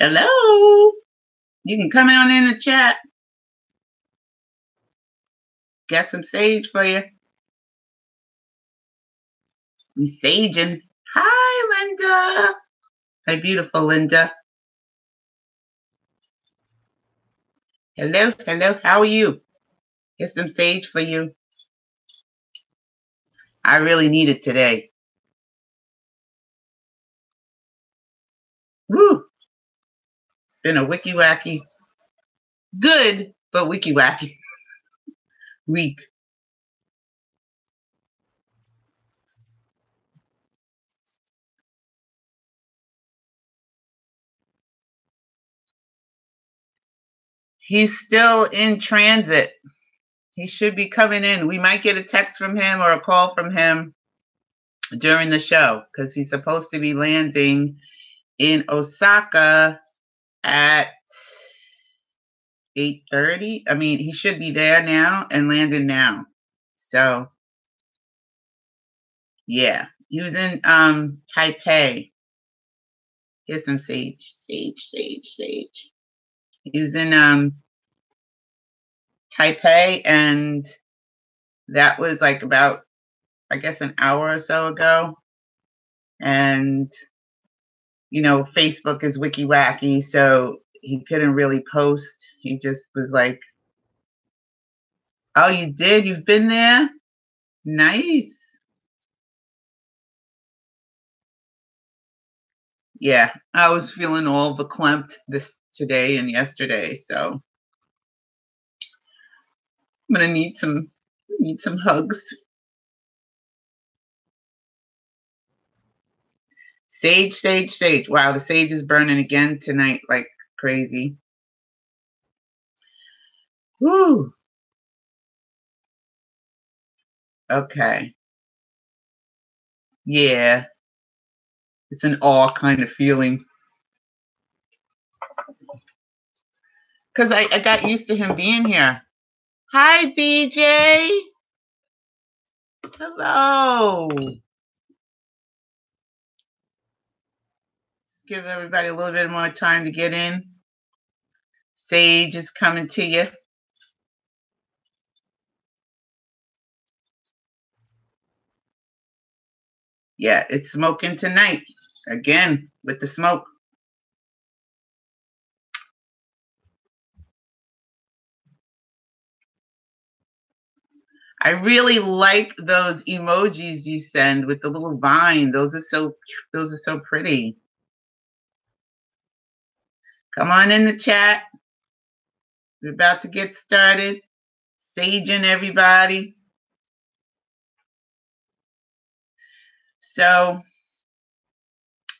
Hello. You can come on in the chat. Got some sage for you. I'm saging. Hi, Linda. Hi, beautiful Linda. Hello, hello. How are you? Here's some sage for you. I really need it today. Been a wicky wacky, good, but wicky wacky week. He's still in transit. He should be coming in. We might get a text from him or a call from him during the show because he's supposed to be landing in Osaka at 8:30. I mean, he should be there now and landing now. So, yeah, he was in um Taipei. Here's some sage, sage, sage, sage. He was in um Taipei, and that was like about, I guess, an hour or so ago. And you know, Facebook is wiki wacky, so he couldn't really post. He just was like, "Oh, you did? You've been there? Nice." Yeah, I was feeling all verklempt this today and yesterday, so I'm gonna need some need some hugs. Sage, sage, sage. Wow, the sage is burning again tonight like crazy. Woo. Okay. Yeah. It's an awe kind of feeling. Because I, I got used to him being here. Hi, BJ. Hello. Give everybody a little bit more time to get in. Sage is coming to you. Yeah, it's smoking tonight. Again, with the smoke. I really like those emojis you send with the little vine. Those are so those are so pretty. Come on in the chat. We're about to get started. Saging everybody. So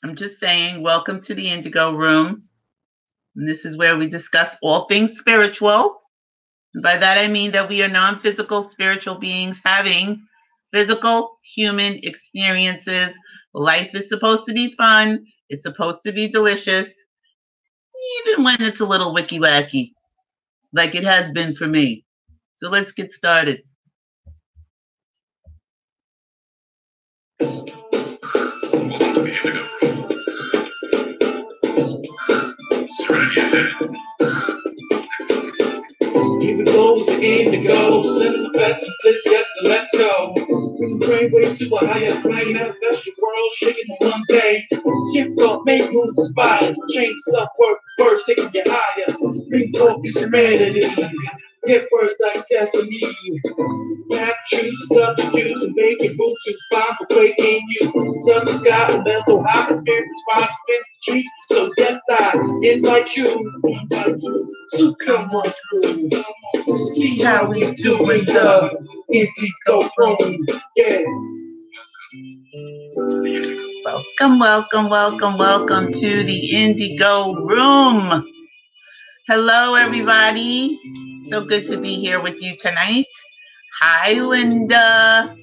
I'm just saying, welcome to the Indigo Room. And this is where we discuss all things spiritual. By that I mean that we are non physical spiritual beings having physical human experiences. Life is supposed to be fun, it's supposed to be delicious, even when it's a little wicky wacky, like it has been for me. So let's get started. Indigo is the indigo, sending the best of this, yes, so let's go. From the brainwaves to a higher plane, manifest your world, shaking in one day. Shift off, make moves inspired, change self worth, first taking you higher. Bring is humanity. Get first like sesame. Map, choose, substitute, and make it move to find the way in you. Touch the sky, and mental high, spirit response, street. So yes, I invite you, invite you to come on through. See how we doing the Indigo Room. Yeah. Welcome, welcome, welcome, welcome to the Indigo Room. Hello, everybody. So good to be here with you tonight. Hi, Linda.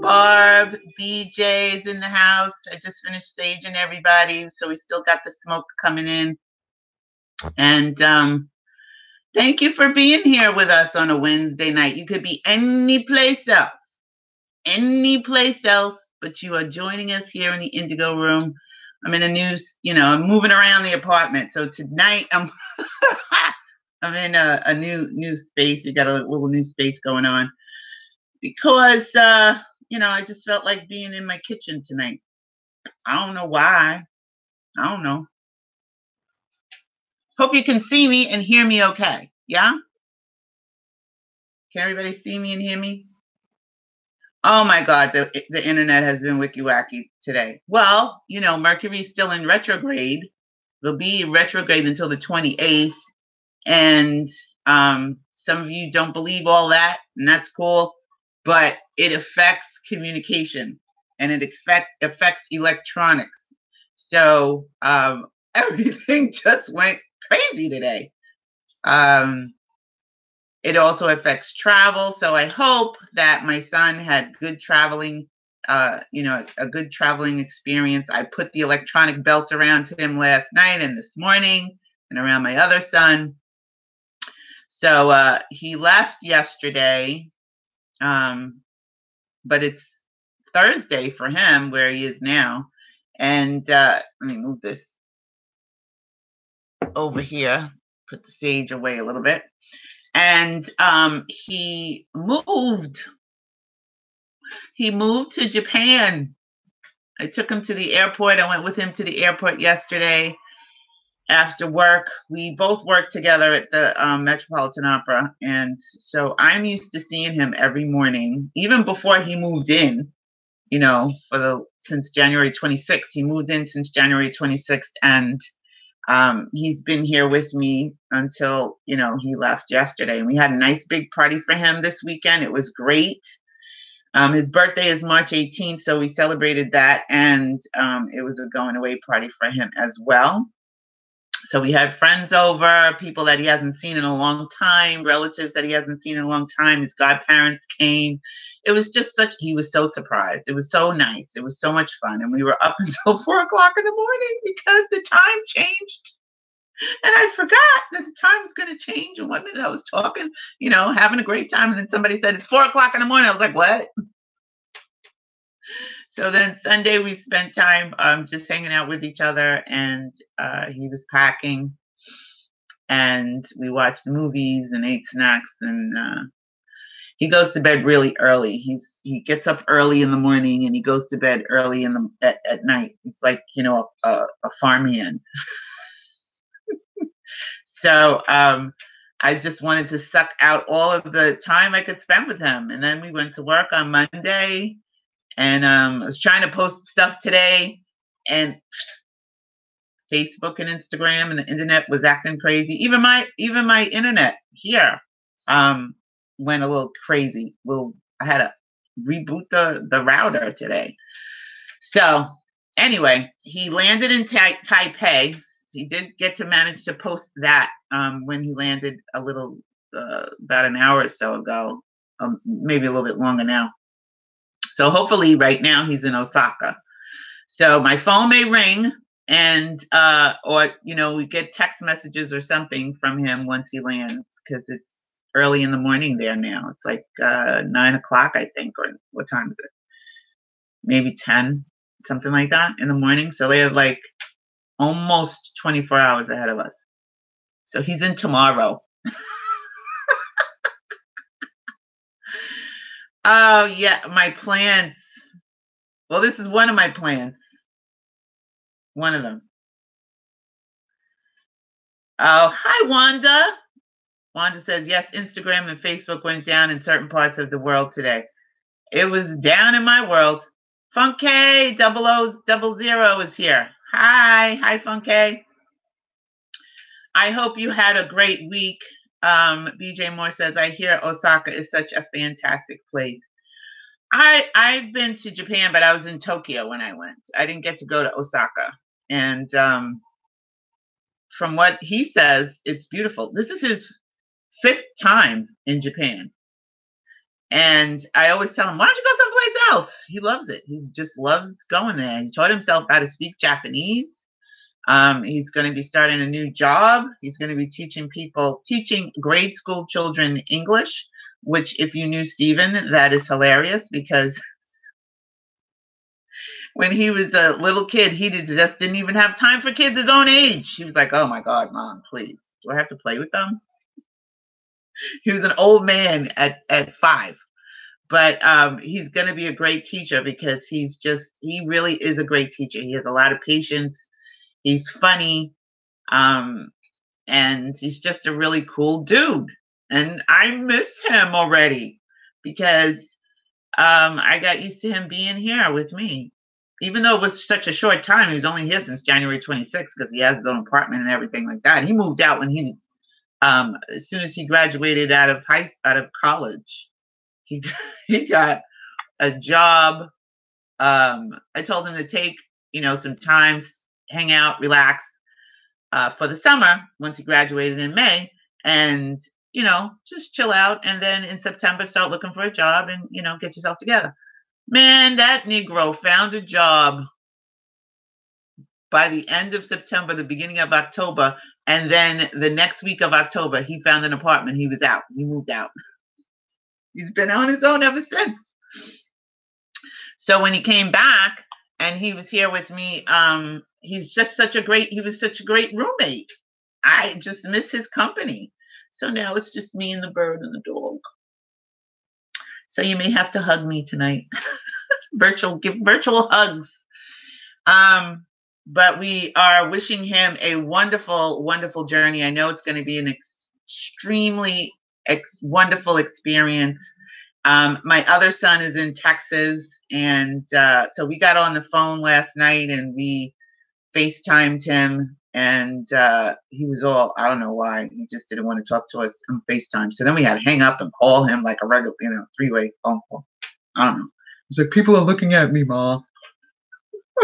Barb, BJ's in the house. I just finished saging everybody, so we still got the smoke coming in. And um, thank you for being here with us on a Wednesday night. You could be any place else, any place else, but you are joining us here in the Indigo Room. I'm in a new, you know, I'm moving around the apartment. So tonight I'm I'm in a, a new new space. We got a little new space going on because uh, you know I just felt like being in my kitchen tonight. I don't know why. I don't know. Hope you can see me and hear me okay. Yeah? Can everybody see me and hear me? Oh my God, the the internet has been wicky wacky today. Well, you know, Mercury's still in retrograde. It'll be retrograde until the 28th. And um, some of you don't believe all that, and that's cool, but it affects communication and it affect, affects electronics. So um, everything just went crazy today. Um, it also affects travel. So I hope that my son had good traveling, uh, you know, a good traveling experience. I put the electronic belt around him last night and this morning and around my other son. So uh, he left yesterday, um, but it's Thursday for him where he is now. And uh, let me move this over here, put the sage away a little bit. And um, he moved. He moved to Japan. I took him to the airport. I went with him to the airport yesterday after work. We both worked together at the um, Metropolitan Opera. And so I'm used to seeing him every morning, even before he moved in, you know, for the since January 26th. He moved in since January 26th. And um, he's been here with me until, you know, he left yesterday. And we had a nice big party for him this weekend. It was great. Um, his birthday is March 18th, so we celebrated that, and um, it was a going away party for him as well. So we had friends over, people that he hasn't seen in a long time, relatives that he hasn't seen in a long time. His godparents came. It was just such, he was so surprised. It was so nice. It was so much fun. And we were up until four o'clock in the morning because the time changed. And I forgot that the time was going to change. And one minute I was talking, you know, having a great time. And then somebody said, it's four o'clock in the morning. I was like, what? So then Sunday we spent time um, just hanging out with each other, and uh, he was packing, and we watched movies and ate snacks, and uh, he goes to bed really early. He's he gets up early in the morning and he goes to bed early in the at, at night. He's like you know a, a, farmhand. so um, I just wanted to suck out all of the time I could spend with him, and then we went to work on Monday and um, I was trying to post stuff today, and Facebook and Instagram and the internet was acting crazy. Even my even my internet here um, went a little crazy. Well, I had to reboot the the router today. So anyway, he landed in tai- Taipei. He did get to manage to post that um, when he landed a little uh, about an hour or so ago, um, maybe a little bit longer now. So hopefully right now he's in Osaka. So my phone may ring and uh or you know we get text messages or something from him once he lands because it's early in the morning there now. It's like uh nine o'clock I think or what time is it? Maybe ten, something like that in the morning. So they have like almost 24 hours ahead of us. So he's in tomorrow. Oh yeah, my plants. Well, this is one of my plants. One of them. Oh, hi Wanda. Wanda says yes. Instagram and Facebook went down in certain parts of the world today. It was down in my world. Funky double O double zero is here. Hi, hi Funky. I hope you had a great week. Um, BJ Moore says, I hear Osaka is such a fantastic place. I I've been to Japan, but I was in Tokyo when I went. I didn't get to go to Osaka. And um, from what he says, it's beautiful. This is his fifth time in Japan. And I always tell him, why don't you go someplace else? He loves it. He just loves going there. He taught himself how to speak Japanese. Um, he's going to be starting a new job. He's going to be teaching people, teaching grade school children English, which, if you knew Stephen, that is hilarious because when he was a little kid, he just didn't even have time for kids his own age. He was like, oh my God, mom, please. Do I have to play with them? He was an old man at, at five but um, he's going to be a great teacher because he's just he really is a great teacher he has a lot of patience he's funny um, and he's just a really cool dude. And i miss him already because um, i got used to him being here with me. Even though it was such a short time he was only here since january 26th because he has his own apartment and everything like that. He moved out when he was um, as soon as he graduated out of high out of college. He he got a job. Um, I told him to take you know some time, hang out, relax uh, for the summer once he graduated in May, and you know just chill out, and then in September start looking for a job and you know get yourself together. Man, that Negro found a job by the end of September, the beginning of October, and then the next week of October, he found an apartment. He was out. He moved out. He's been on his own ever since. So when he came back and he was here with me, um, he's just such a great, he was such a great roommate. I just miss his company. So now it's just me and the bird and the dog. So you may have to hug me tonight. virtual, give virtual hugs. Um, but we are wishing him a wonderful, wonderful journey. I know it's going to be an extremely ex- wonderful experience. Um, my other son is in Texas, and uh, so we got on the phone last night and we FaceTimed him, and uh, he was all I don't know why he just didn't want to talk to us on FaceTime. So then we had to hang up and call him like a regular, you know, three way phone call. I don't know. He's like, people are looking at me, mom.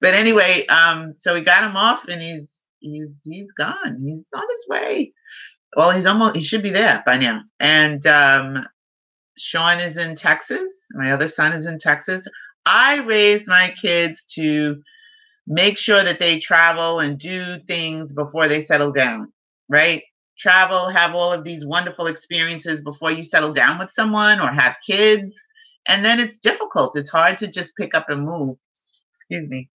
but anyway, um, so we got him off, and he's he's he's gone. He's on his way. Well, he's almost he should be there by now. And um, Sean is in Texas. My other son is in Texas. I raised my kids to make sure that they travel and do things before they settle down, right? Travel, have all of these wonderful experiences before you settle down with someone or have kids. And then it's difficult. It's hard to just pick up and move. Excuse me.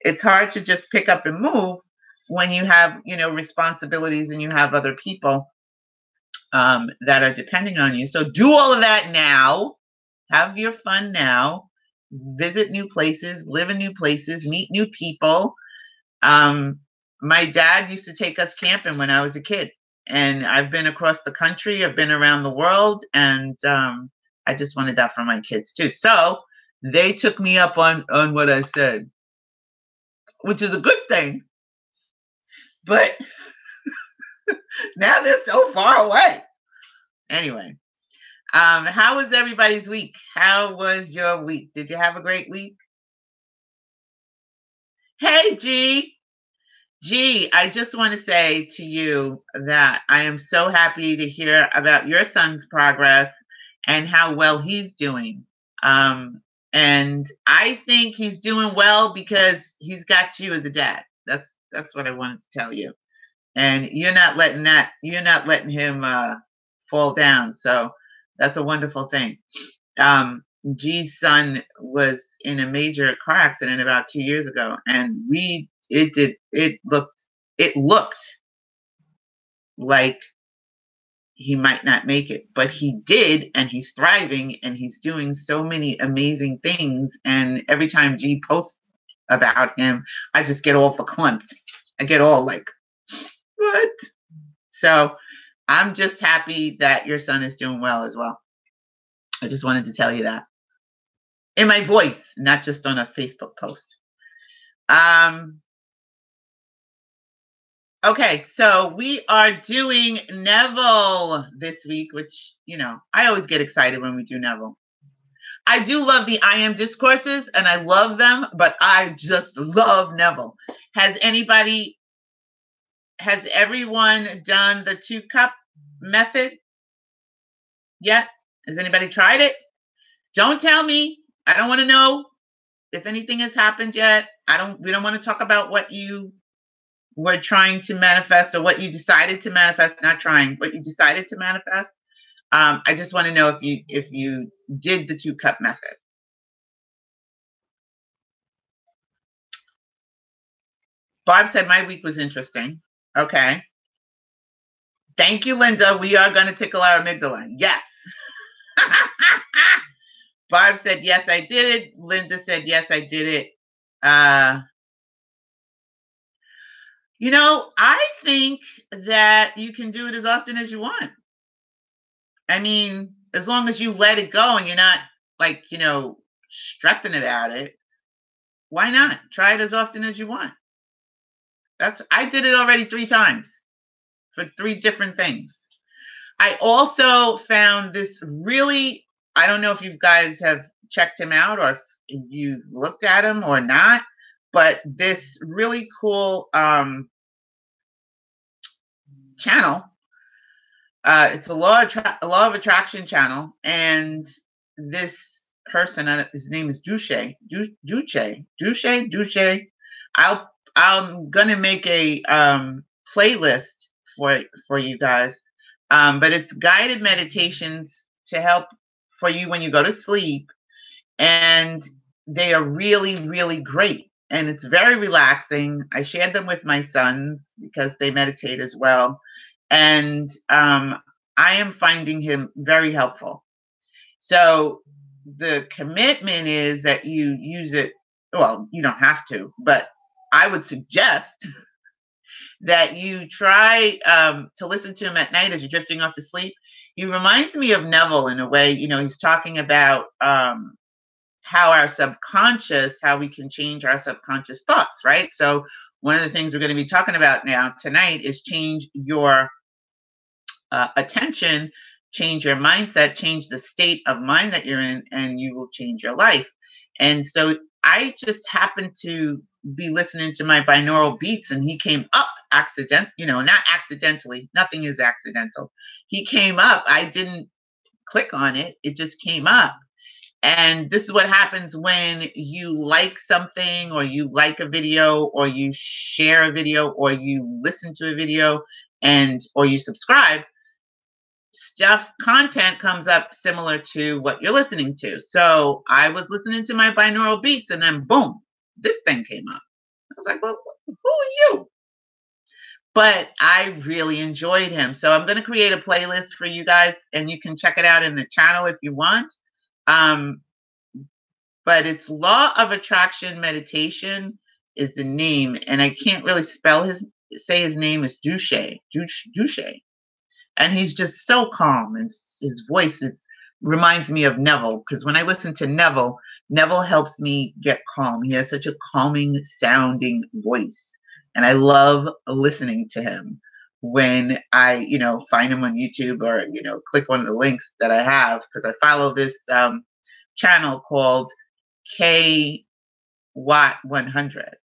It's hard to just pick up and move when you have you know responsibilities and you have other people um, that are depending on you so do all of that now have your fun now visit new places live in new places meet new people. Um, my dad used to take us camping when i was a kid and i've been across the country i've been around the world and um, i just wanted that for my kids too. So they took me up on on what i said which is a good thing. But now they're so far away. Anyway, um, how was everybody's week? How was your week? Did you have a great week? Hey, G. G, I just want to say to you that I am so happy to hear about your son's progress and how well he's doing. Um, and I think he's doing well because he's got you as a dad. That's that's what I wanted to tell you. And you're not letting that you're not letting him uh, fall down. So that's a wonderful thing. Um, G's son was in a major car accident about two years ago, and we it did it looked it looked like he might not make it, but he did, and he's thriving, and he's doing so many amazing things. And every time G posts about him, I just get all verklempt. I get all like, what? So I'm just happy that your son is doing well as well. I just wanted to tell you that in my voice, not just on a Facebook post. Um, Okay, so we are doing Neville this week, which, you know, I always get excited when we do Neville. I do love the I am discourses and I love them, but I just love Neville. Has anybody, has everyone done the two cup method yet? Has anybody tried it? Don't tell me. I don't want to know if anything has happened yet. I don't, we don't want to talk about what you were trying to manifest or what you decided to manifest, not trying, what you decided to manifest. Um, I just want to know if you if you did the two cup method. Barb said my week was interesting. Okay. Thank you, Linda. We are going to tickle our amygdala. Yes. Barb said, yes, I did it. Linda said, yes, I did it. Uh, you know, I think that you can do it as often as you want. I mean, as long as you let it go and you're not like, you know, stressing about it, why not? Try it as often as you want. That's I did it already 3 times for three different things. I also found this really I don't know if you guys have checked him out or if you've looked at him or not, but this really cool um channel uh, it's a law, a law of attraction channel, and this person, uh, his name is Duche, du- Duche, Duche, Duche. I'll, I'm gonna make a um, playlist for for you guys, um, but it's guided meditations to help for you when you go to sleep, and they are really, really great. And it's very relaxing. I shared them with my sons because they meditate as well and um, I am finding him very helpful. So the commitment is that you use it. Well, you don't have to, but I would suggest that you try um, to listen to him at night as you're drifting off to sleep. He reminds me of Neville in a way. You know, he's talking about um, how our subconscious, how we can change our subconscious thoughts, right? So one of the things we're going to be talking about now tonight is change your uh, attention, change your mindset, change the state of mind that you're in, and you will change your life. And so I just happened to be listening to my binaural beats, and he came up accident, you know, not accidentally. Nothing is accidental. He came up. I didn't click on it. It just came up. And this is what happens when you like something or you like a video or you share a video or you listen to a video and or you subscribe stuff content comes up similar to what you're listening to. So I was listening to my binaural beats and then boom, this thing came up. I was like, well, who are you? But I really enjoyed him. So I'm going to create a playlist for you guys and you can check it out in the channel if you want. Um, but it's Law of Attraction Meditation is the name. And I can't really spell his, say his name is Duche, Duche, Duche and he's just so calm and his voice is reminds me of Neville because when I listen to Neville, Neville helps me get calm. He has such a calming sounding voice and I love listening to him when I, you know, find him on YouTube or, you know, click one of the links that I have because I follow this um, channel called K Watt 100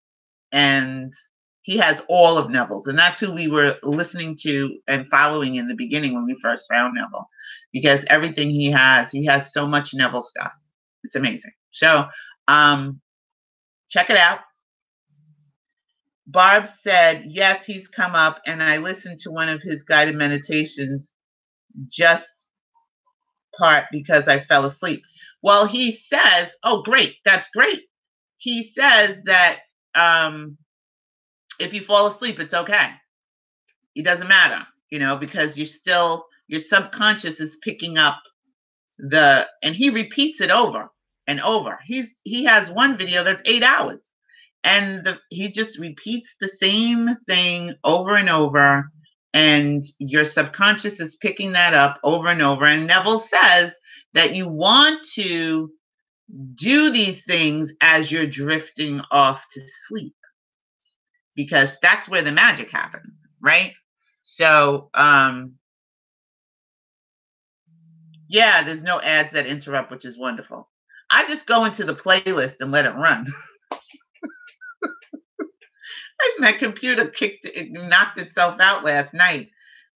and he has all of Neville's, and that's who we were listening to and following in the beginning when we first found Neville, because everything he has, he has so much Neville stuff. It's amazing. So, um, check it out. Barb said, yes, he's come up, and I listened to one of his guided meditations just part because I fell asleep. Well, he says, oh, great, that's great. He says that um, if you fall asleep, it's okay. It doesn't matter, you know, because you're still, your subconscious is picking up the, and he repeats it over and over. He's, he has one video that's eight hours and the, he just repeats the same thing over and over. And your subconscious is picking that up over and over. And Neville says that you want to do these things as you're drifting off to sleep. Because that's where the magic happens, right? So, um, yeah, there's no ads that interrupt, which is wonderful. I just go into the playlist and let it run. my computer kicked it knocked itself out last night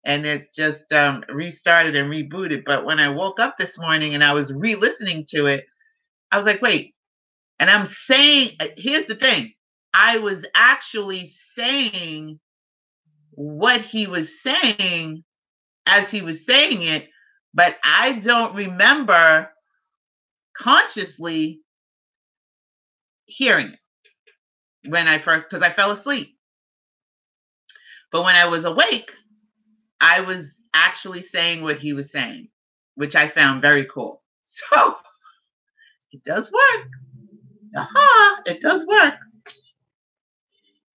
and it just um, restarted and rebooted. But when I woke up this morning and I was re-listening to it, I was like, wait. And I'm saying, uh, here's the thing. I was actually saying what he was saying as he was saying it, but I don't remember consciously hearing it when I first, because I fell asleep. But when I was awake, I was actually saying what he was saying, which I found very cool. So it does work. Aha, it does work.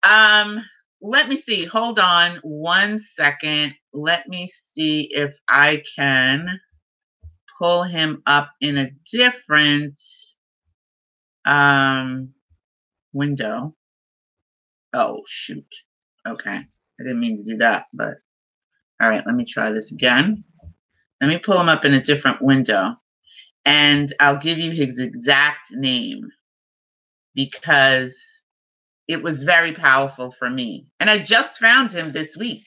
Um, let me see. Hold on one second. Let me see if I can pull him up in a different um window. Oh shoot. Okay. I didn't mean to do that, but all right, let me try this again. Let me pull him up in a different window and I'll give you his exact name because it was very powerful for me. And I just found him this week.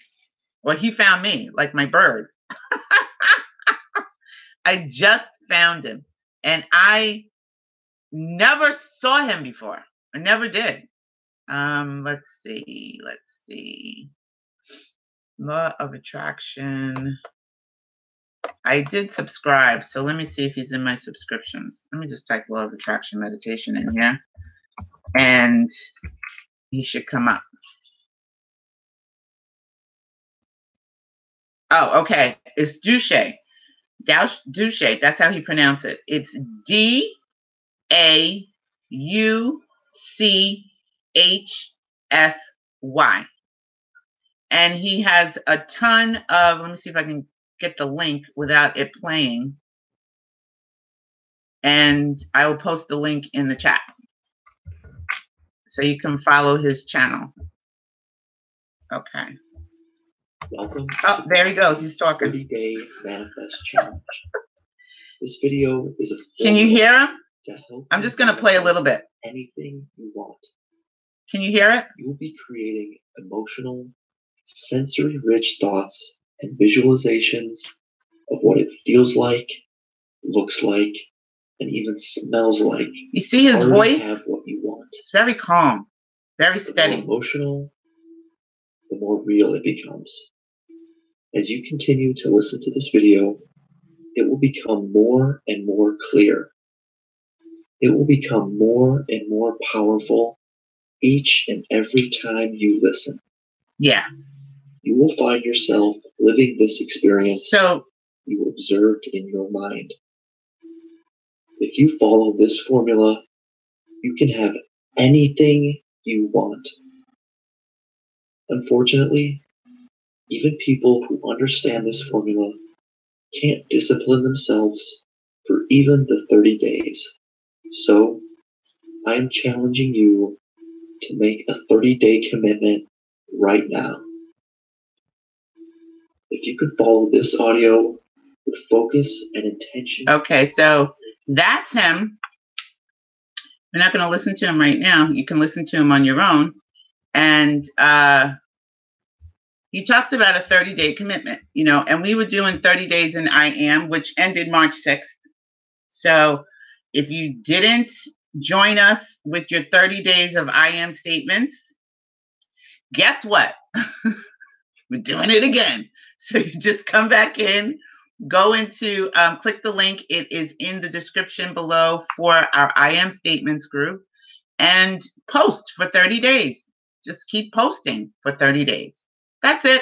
Well, he found me like my bird. I just found him and I never saw him before. I never did. Um, let's see. Let's see. Law of Attraction. I did subscribe, so let me see if he's in my subscriptions. Let me just type Law of Attraction Meditation in here, and he should come up. Oh, okay. It's. Douche Duche. That's how he pronounced it. It's D A U C H S Y and he has a ton of let me see if i can get the link without it playing and i will post the link in the chat so you can follow his channel. Okay. Welcome. Oh there he goes. He's talking. 30 day manifest challenge. This video is a can you hear him? to help i'm just going to play a little bit. Anything you want. Can you hear it? You will be creating emotional sensory rich thoughts and visualizations of what it feels like, looks like, and even smells like. You see his voice? Have what you want. It's very calm, very The more steady. emotional, the more real it becomes. As you continue to listen to this video, it will become more and more clear. It will become more and more powerful each and every time you listen. Yeah. You will find yourself living this experience So you observed in your mind. If you follow this formula, you can have anything you want. Unfortunately, even people who understand this formula can't discipline themselves for even the 30 days. So, I am challenging you to make a 30 day commitment right now. If you could follow this audio with focus and intention, Okay, so that's him. We're not going to listen to him right now. You can listen to him on your own. And uh, he talks about a 30 day commitment, you know, and we were doing 30 days in I Am, which ended March 6th. So if you didn't join us with your 30 days of I Am statements, guess what? we're doing it again. So you just come back in, go into um, click the link. It is in the description below for our i am statements group. And post for 30 days. Just keep posting for 30 days. That's it.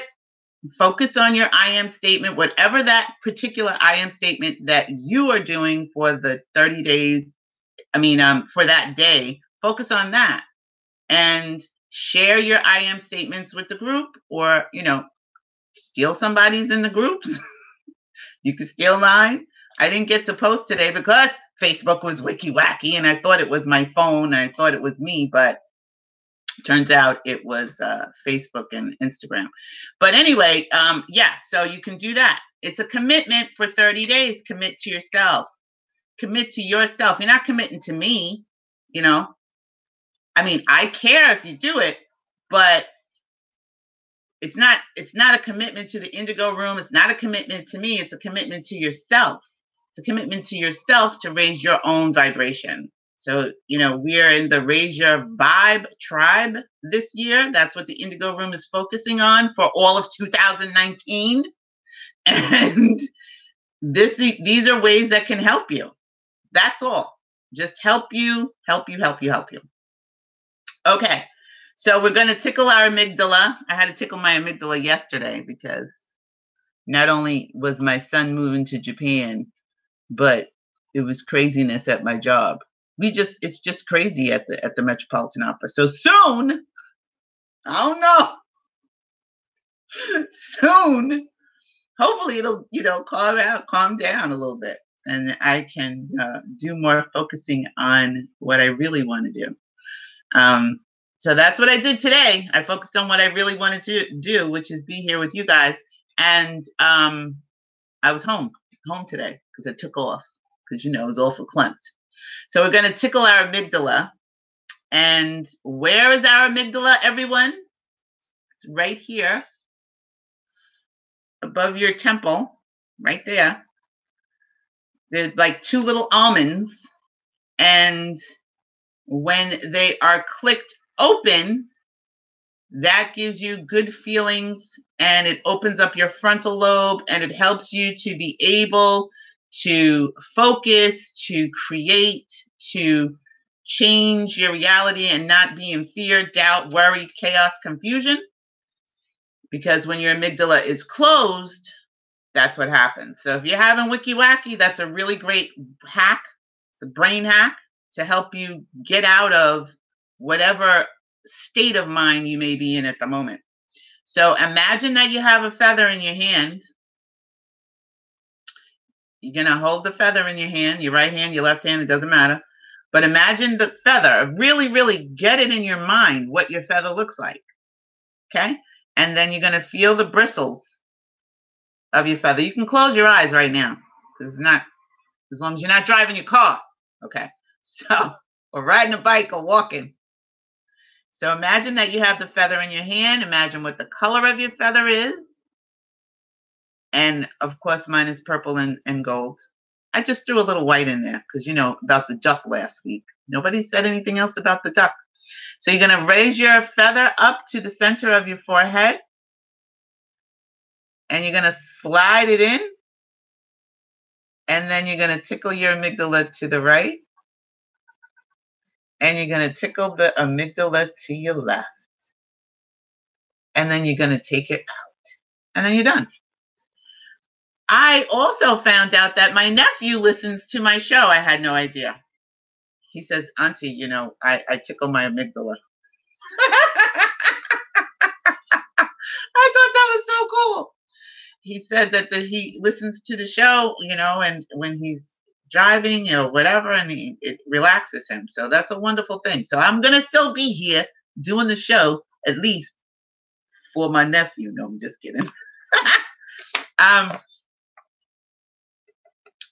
Focus on your i am statement whatever that particular i am statement that you are doing for the 30 days i mean um for that day. Focus on that. And share your i am statements with the group or you know steal somebody's in the groups You can steal mine. I didn't get to post today because Facebook was wiki wacky and I thought it was my phone. I thought it was me, but Turns out it was uh, Facebook and Instagram. But anyway, um, yeah, so you can do that. It's a commitment for 30 days. Commit to yourself. Commit to yourself. You're not committing to me, you know. I mean, I care if you do it, but it's not it's not a commitment to the indigo room. It's not a commitment to me. It's a commitment to yourself. It's a commitment to yourself to raise your own vibration. So, you know, we are in the Raise Your Vibe tribe this year. That's what the Indigo Room is focusing on for all of 2019. And this these are ways that can help you. That's all. Just help you, help you, help you, help you. Okay. So we're going to tickle our amygdala. I had to tickle my amygdala yesterday because not only was my son moving to Japan, but it was craziness at my job we just it's just crazy at the at the Metropolitan Opera. So soon, I don't know. soon, hopefully it'll you know calm out, calm down a little bit, and I can uh, do more focusing on what I really want to do. Um, so that's what I did today. I focused on what I really wanted to do, which is be here with you guys. And um, I was home, home today because I took off because you know it was all verklempt. So we're going to tickle our amygdala. And where is our amygdala, everyone? It's right here above your temple, right there. There's like two little almonds. And when they are clicked open, that gives you good feelings and it opens up your frontal lobe and it helps you to be able to focus, to create, to change your reality and not be in fear, doubt, worry, chaos, confusion. Because when your amygdala is closed, that's what happens. So if you're having wiki wacky, that's a really great hack. It's a brain hack to help you get out of whatever state of mind you may be in at the moment. So imagine that you have a feather in your hand you're going to hold the feather in your hand, your right hand, your left hand, it doesn't matter. But imagine the feather. Really, really get it in your mind what your feather looks like. Okay? And then you're going to feel the bristles of your feather. You can close your eyes right now because it's not, as long as you're not driving your car. Okay? So, or riding a bike or walking. So imagine that you have the feather in your hand. Imagine what the color of your feather is. And of course, mine is purple and, and gold. I just threw a little white in there because, you know, about the duck last week. Nobody said anything else about the duck. So you're going to raise your feather up to the center of your forehead. And you're going to slide it in. And then you're going to tickle your amygdala to the right. And you're going to tickle the amygdala to your left. And then you're going to take it out. And then you're done. I also found out that my nephew listens to my show. I had no idea. He says, Auntie, you know, I, I tickle my amygdala. I thought that was so cool. He said that the, he listens to the show, you know, and when he's driving or whatever, and he, it relaxes him. So that's a wonderful thing. So I'm to still be here doing the show, at least for my nephew. No, I'm just kidding. um,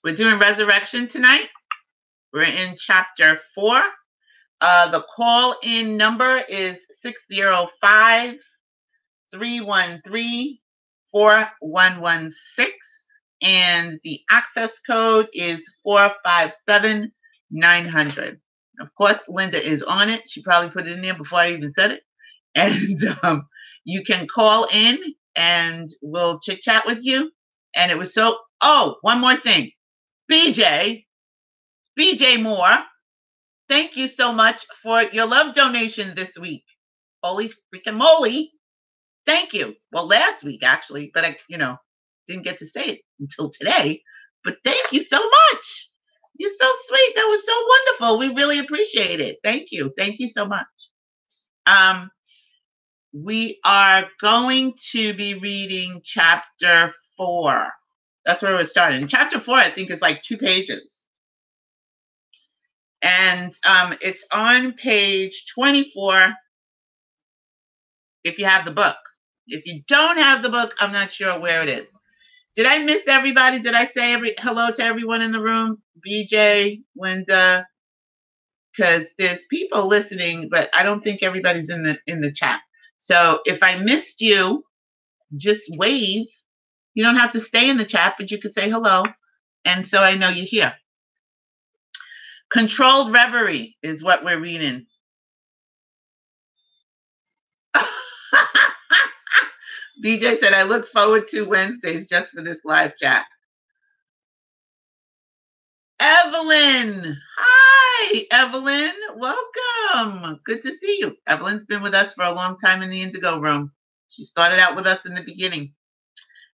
we're doing resurrection tonight. We're in chapter four. Uh, the call in number is 605 313 4116. And the access code is 457900. Of course, Linda is on it. She probably put it in there before I even said it. And um, you can call in and we'll chit chat with you. And it was so, oh, one more thing. BJ, BJ Moore, thank you so much for your love donation this week. Holy freaking moly. Thank you. Well, last week actually, but I, you know, didn't get to say it until today. But thank you so much. You're so sweet. That was so wonderful. We really appreciate it. Thank you. Thank you so much. Um, we are going to be reading chapter four. That's where we're starting. Chapter four, I think, is like two pages. And um, it's on page 24 if you have the book. If you don't have the book, I'm not sure where it is. Did I miss everybody? Did I say every hello to everyone in the room? BJ, Linda, because there's people listening, but I don't think everybody's in the in the chat. So if I missed you, just wave. You don't have to stay in the chat, but you could say hello, and so I know you're here. Controlled reverie is what we're reading. BJ said, I look forward to Wednesdays just for this live chat. Evelyn. Hi, Evelyn. Welcome. Good to see you. Evelyn's been with us for a long time in the Indigo Room. She started out with us in the beginning,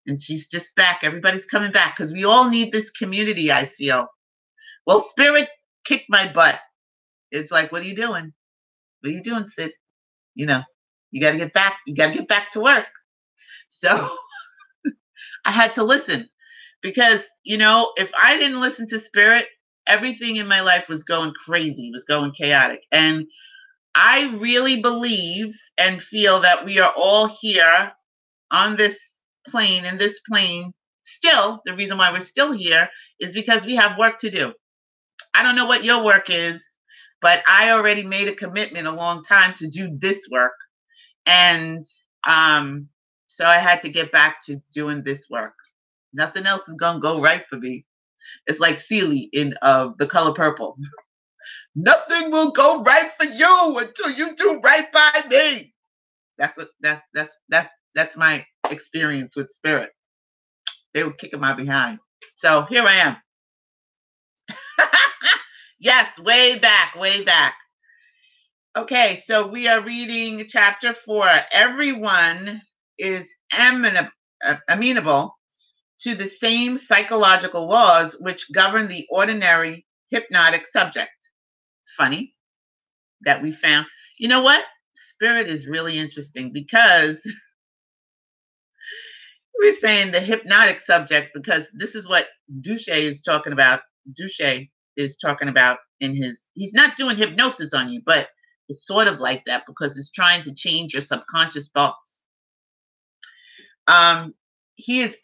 and she's just back. Everybody's coming back because we all need this community, I feel. Well, Spirit kicked my butt. It's like, what are you doing? What are you doing, Sid? You know, you got to get back. You got to get back to work. So I had to listen because, you know, if I didn't listen to spirit, everything in my life was going crazy, was going chaotic. And I really believe and feel that we are all here on this plane, in this plane. Still, the reason why we're still here is because we have work to do. I don't know what your work is, but I already made a commitment a long time to do this work. And um, so I had to get back to doing this work. Nothing else is gonna go right for me. It's like Celie in uh, The Color Purple. Nothing will go right for you until you do right by me. That's what that's that's that's that's my experience with spirit. They were kicking my behind. So here I am. yes, way back, way back. Okay, so we are reading chapter four. Everyone is uh, amenable to the same psychological laws which govern the ordinary hypnotic subject. It's funny that we found, you know what? Spirit is really interesting because we're saying the hypnotic subject because this is what Duche is talking about. Duche is talking about in his, he's not doing hypnosis on you, but it's sort of like that because it's trying to change your subconscious thoughts um, he is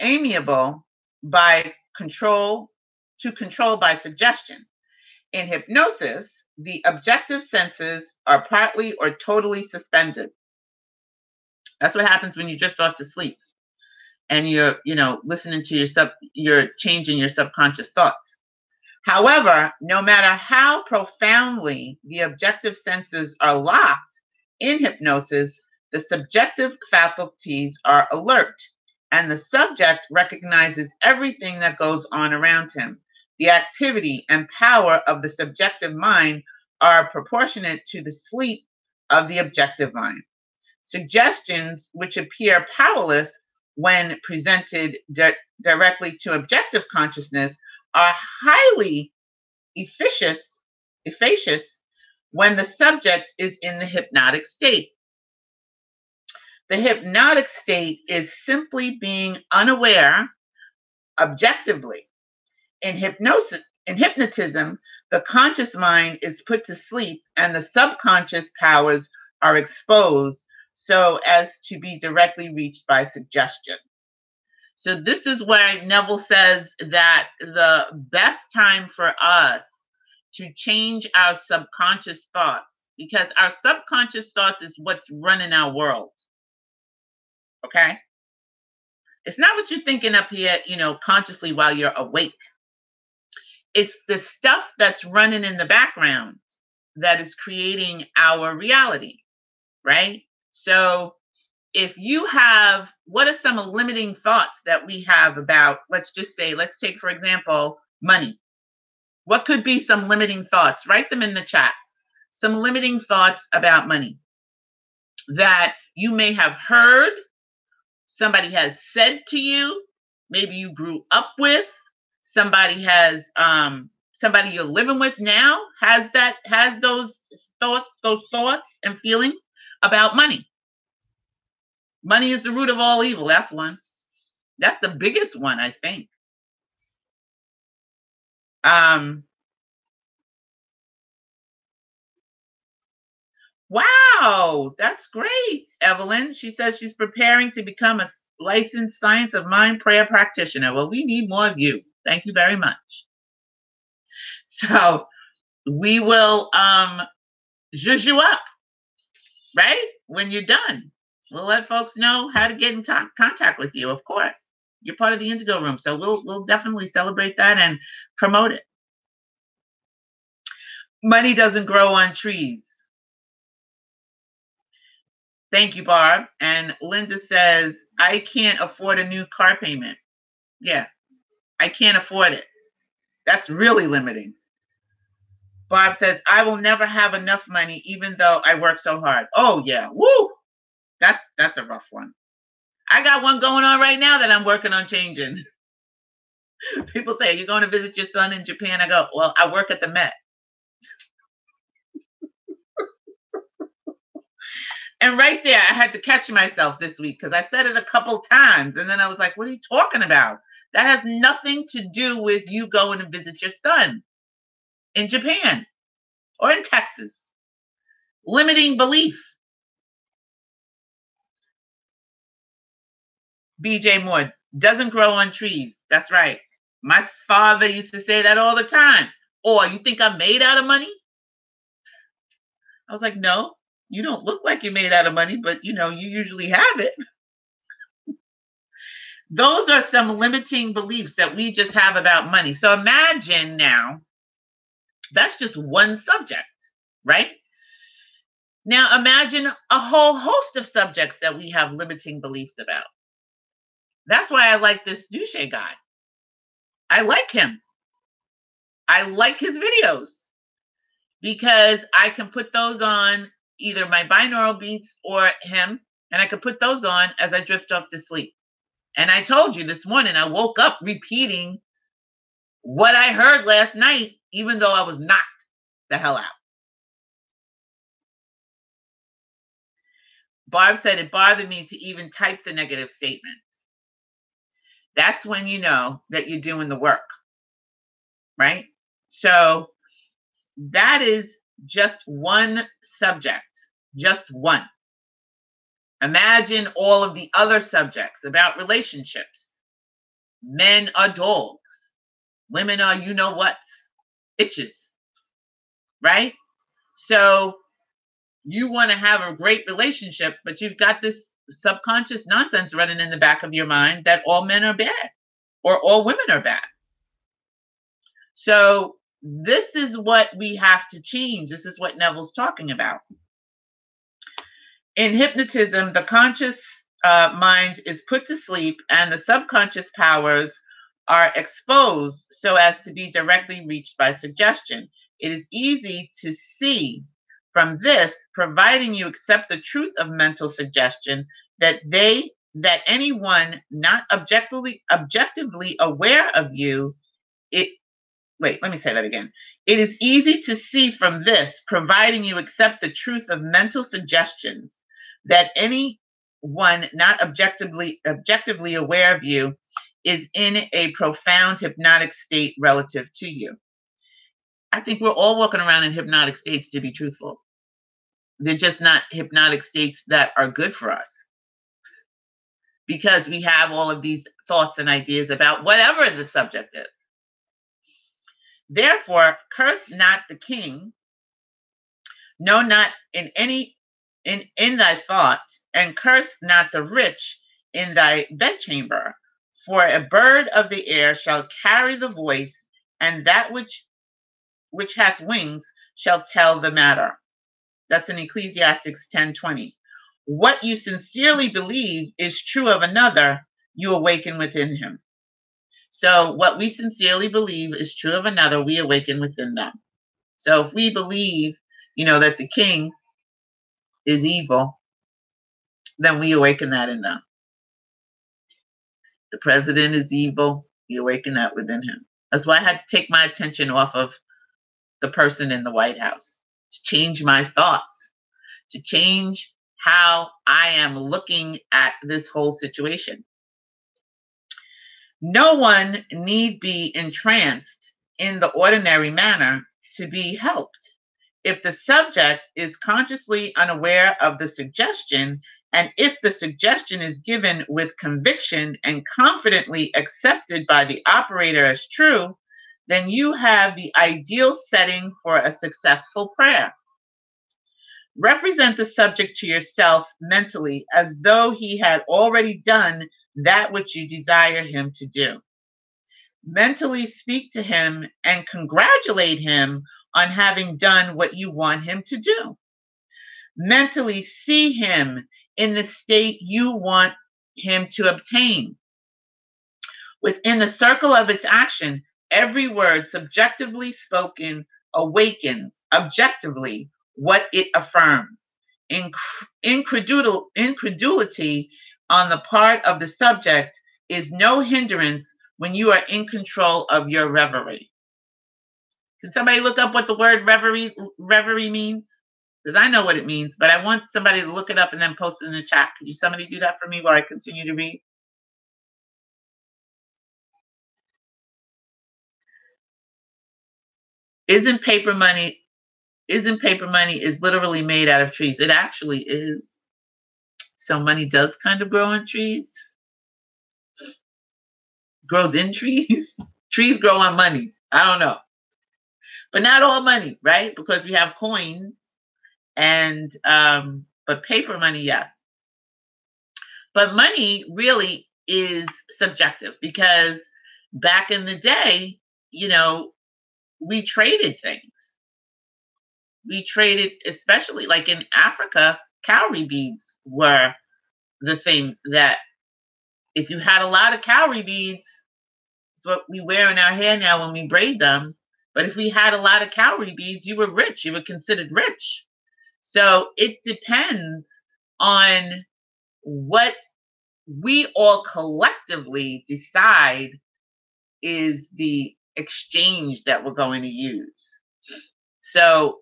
amiable by control to control by suggestion. In hypnosis, the objective senses are partly or totally suspended. That's what happens when you drift off to sleep and you're, you know, listening to your sub, you're changing your subconscious thoughts. However, no matter how profoundly the objective senses are locked in hypnosis, the subjective faculties are alert, and the subject recognizes everything that goes on around him. The activity and power of the subjective mind are proportionate to the sleep of the objective mind. Suggestions which appear powerless when presented di- directly to objective consciousness are highly efficacious, efficacious when the subject is in the hypnotic state. The hypnotic state is simply being unaware objectively. In hypnosis, in hypnotism, the conscious mind is put to sleep and the subconscious powers are exposed so as to be directly reached by suggestion. So this is where Neville says that the best time for us to change our subconscious thoughts, because our subconscious thoughts is what's running our world. Okay. It's not what you're thinking up here, you know, consciously while you're awake. It's the stuff that's running in the background that is creating our reality, right? So if you have, what are some limiting thoughts that we have about, let's just say, let's take, for example, money. What could be some limiting thoughts? Write them in the chat. Some limiting thoughts about money that you may have heard somebody has said to you, maybe you grew up with, somebody has um somebody you're living with now has that has those thoughts those thoughts and feelings about money. Money is the root of all evil. That's one. That's the biggest one, I think. Um Wow, that's great, Evelyn. She says she's preparing to become a licensed science of mind prayer practitioner. Well, we need more of you. Thank you very much. So we will um zhuzh you up, right? When you're done. We'll let folks know how to get in to- contact with you, of course. You're part of the Indigo Room, so we'll we'll definitely celebrate that and promote it. Money doesn't grow on trees. Thank you, Barb. And Linda says, I can't afford a new car payment. Yeah, I can't afford it. That's really limiting. Barb says, I will never have enough money even though I work so hard. Oh yeah. Woo! That's that's a rough one. I got one going on right now that I'm working on changing. People say, You're going to visit your son in Japan? I go, Well, I work at the Met. And right there, I had to catch myself this week because I said it a couple times. And then I was like, What are you talking about? That has nothing to do with you going to visit your son in Japan or in Texas. Limiting belief. BJ Moore doesn't grow on trees. That's right. My father used to say that all the time. Or you think I'm made out of money? I was like, no, you don't look like you're made out of money, but you know, you usually have it. Those are some limiting beliefs that we just have about money. So imagine now, that's just one subject, right? Now imagine a whole host of subjects that we have limiting beliefs about. That's why I like this Douche guy. I like him. I like his videos because I can put those on either my binaural beats or him, and I could put those on as I drift off to sleep. And I told you this morning, I woke up repeating what I heard last night, even though I was knocked the hell out. Barb said it bothered me to even type the negative statements. That's when you know that you're doing the work, right? So that is just one subject, just one. Imagine all of the other subjects about relationships. Men are dogs, women are you know what, itches, right? So you want to have a great relationship, but you've got this subconscious nonsense running in the back of your mind that all men are bad or all women are bad. So this is what we have to change. This is what Neville's talking about. In hypnotism, the conscious uh, mind is put to sleep and the subconscious powers are exposed so as to be directly reached by suggestion. It is easy to see from this, providing you accept the truth of mental suggestion, that they that anyone not objectively objectively aware of you, it wait, let me say that again. It is easy to see from this, providing you accept the truth of mental suggestions, that anyone not objectively objectively aware of you is in a profound hypnotic state relative to you. I think we're all walking around in hypnotic states, to be truthful. They're just not hypnotic states that are good for us because we have all of these thoughts and ideas about whatever the subject is. Therefore, curse not the king, no, not in any in in thy thought, and curse not the rich in thy bedchamber. For a bird of the air shall carry the voice, and that which which hath wings shall tell the matter. That's in Ecclesiastes 10:20. What you sincerely believe is true of another, you awaken within him. So what we sincerely believe is true of another, we awaken within them. So if we believe, you know, that the king is evil, then we awaken that in them. The president is evil, we awaken that within him. That's why I had to take my attention off of the person in the White House to change my thoughts, to change how I am looking at this whole situation. No one need be entranced in the ordinary manner to be helped. If the subject is consciously unaware of the suggestion, and if the suggestion is given with conviction and confidently accepted by the operator as true, then you have the ideal setting for a successful prayer. Represent the subject to yourself mentally as though he had already done that which you desire him to do. Mentally speak to him and congratulate him on having done what you want him to do. Mentally see him in the state you want him to obtain. Within the circle of its action, every word subjectively spoken awakens objectively what it affirms. Incredul- incredulity on the part of the subject is no hindrance when you are in control of your reverie. Can somebody look up what the word reverie reverie means? Because I know what it means, but I want somebody to look it up and then post it in the chat. Could you somebody do that for me while I continue to read? Isn't paper money isn't paper money is literally made out of trees? It actually is. So money does kind of grow on trees. Grows in trees. trees grow on money. I don't know. But not all money, right? Because we have coins and um but paper money, yes. But money really is subjective because back in the day, you know, we traded things. We traded, especially like in Africa, cowrie beads were the thing that if you had a lot of cowrie beads, it's what we wear in our hair now when we braid them. But if we had a lot of cowrie beads, you were rich. You were considered rich. So it depends on what we all collectively decide is the exchange that we're going to use. So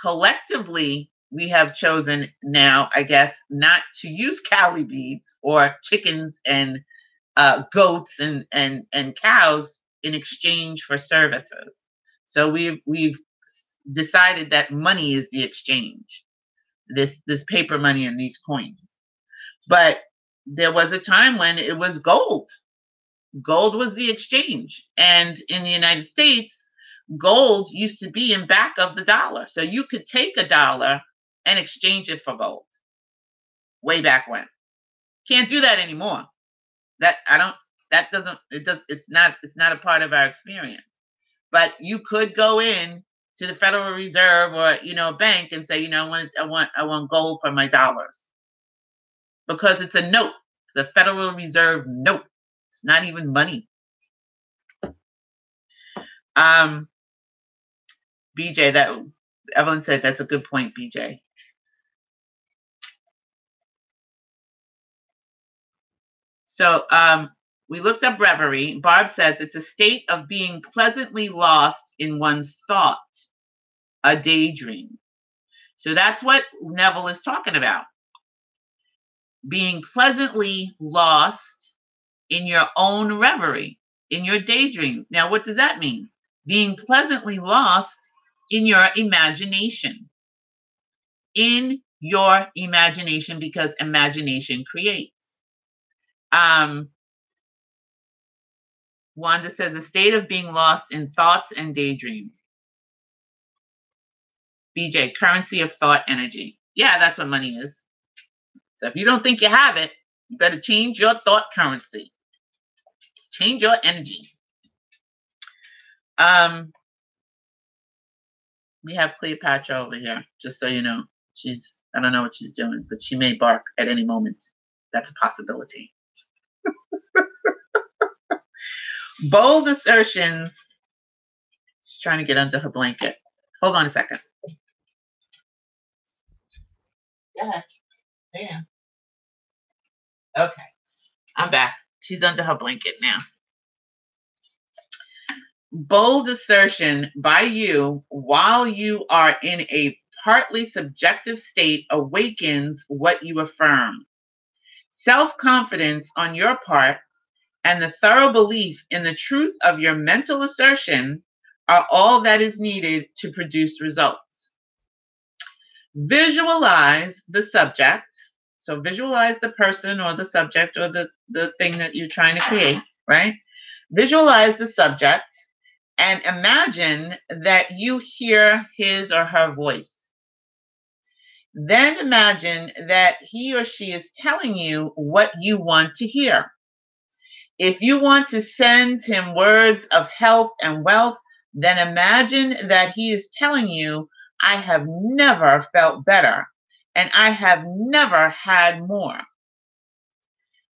collectively, we have chosen now, I guess, not to use cowrie beads or chickens and uh, goats and, and, and cows in exchange for services. So we've we've decided that money is the exchange, this this paper money and these coins. But there was a time when it was gold. Gold was the exchange, and in the United States, gold used to be in back of the dollar, so you could take a dollar and exchange it for gold. Way back when, can't do that anymore. That I don't. That doesn't. It does. It's not. It's not a part of our experience but you could go in to the Federal Reserve or you know a bank and say, you know, I want I want I want gold for my dollars because it's a note. It's a Federal Reserve note. It's not even money. Um, BJ, that Evelyn said that's a good point, BJ. So um, we looked up reverie. Barb says it's a state of being pleasantly lost in one's thought, a daydream. So that's what Neville is talking about. Being pleasantly lost in your own reverie, in your daydream. Now, what does that mean? Being pleasantly lost in your imagination. In your imagination, because imagination creates. Um, Wanda says a state of being lost in thoughts and daydreams. BJ, currency of thought energy. Yeah, that's what money is. So if you don't think you have it, you better change your thought currency. Change your energy. Um, we have Cleopatra over here, just so you know. She's I don't know what she's doing, but she may bark at any moment. That's a possibility. Bold assertions. She's trying to get under her blanket. Hold on a second. Yeah. Yeah. Okay. I'm back. She's under her blanket now. Bold assertion by you while you are in a partly subjective state awakens what you affirm. Self confidence on your part and the thorough belief in the truth of your mental assertion are all that is needed to produce results. visualize the subject. So visualize the person or the subject or the, the thing that you're trying to create, right? Visualize the subject and imagine that you hear his or her voice. Then imagine that he or she is telling you what you want to hear. If you want to send him words of health and wealth, then imagine that he is telling you, I have never felt better and I have never had more.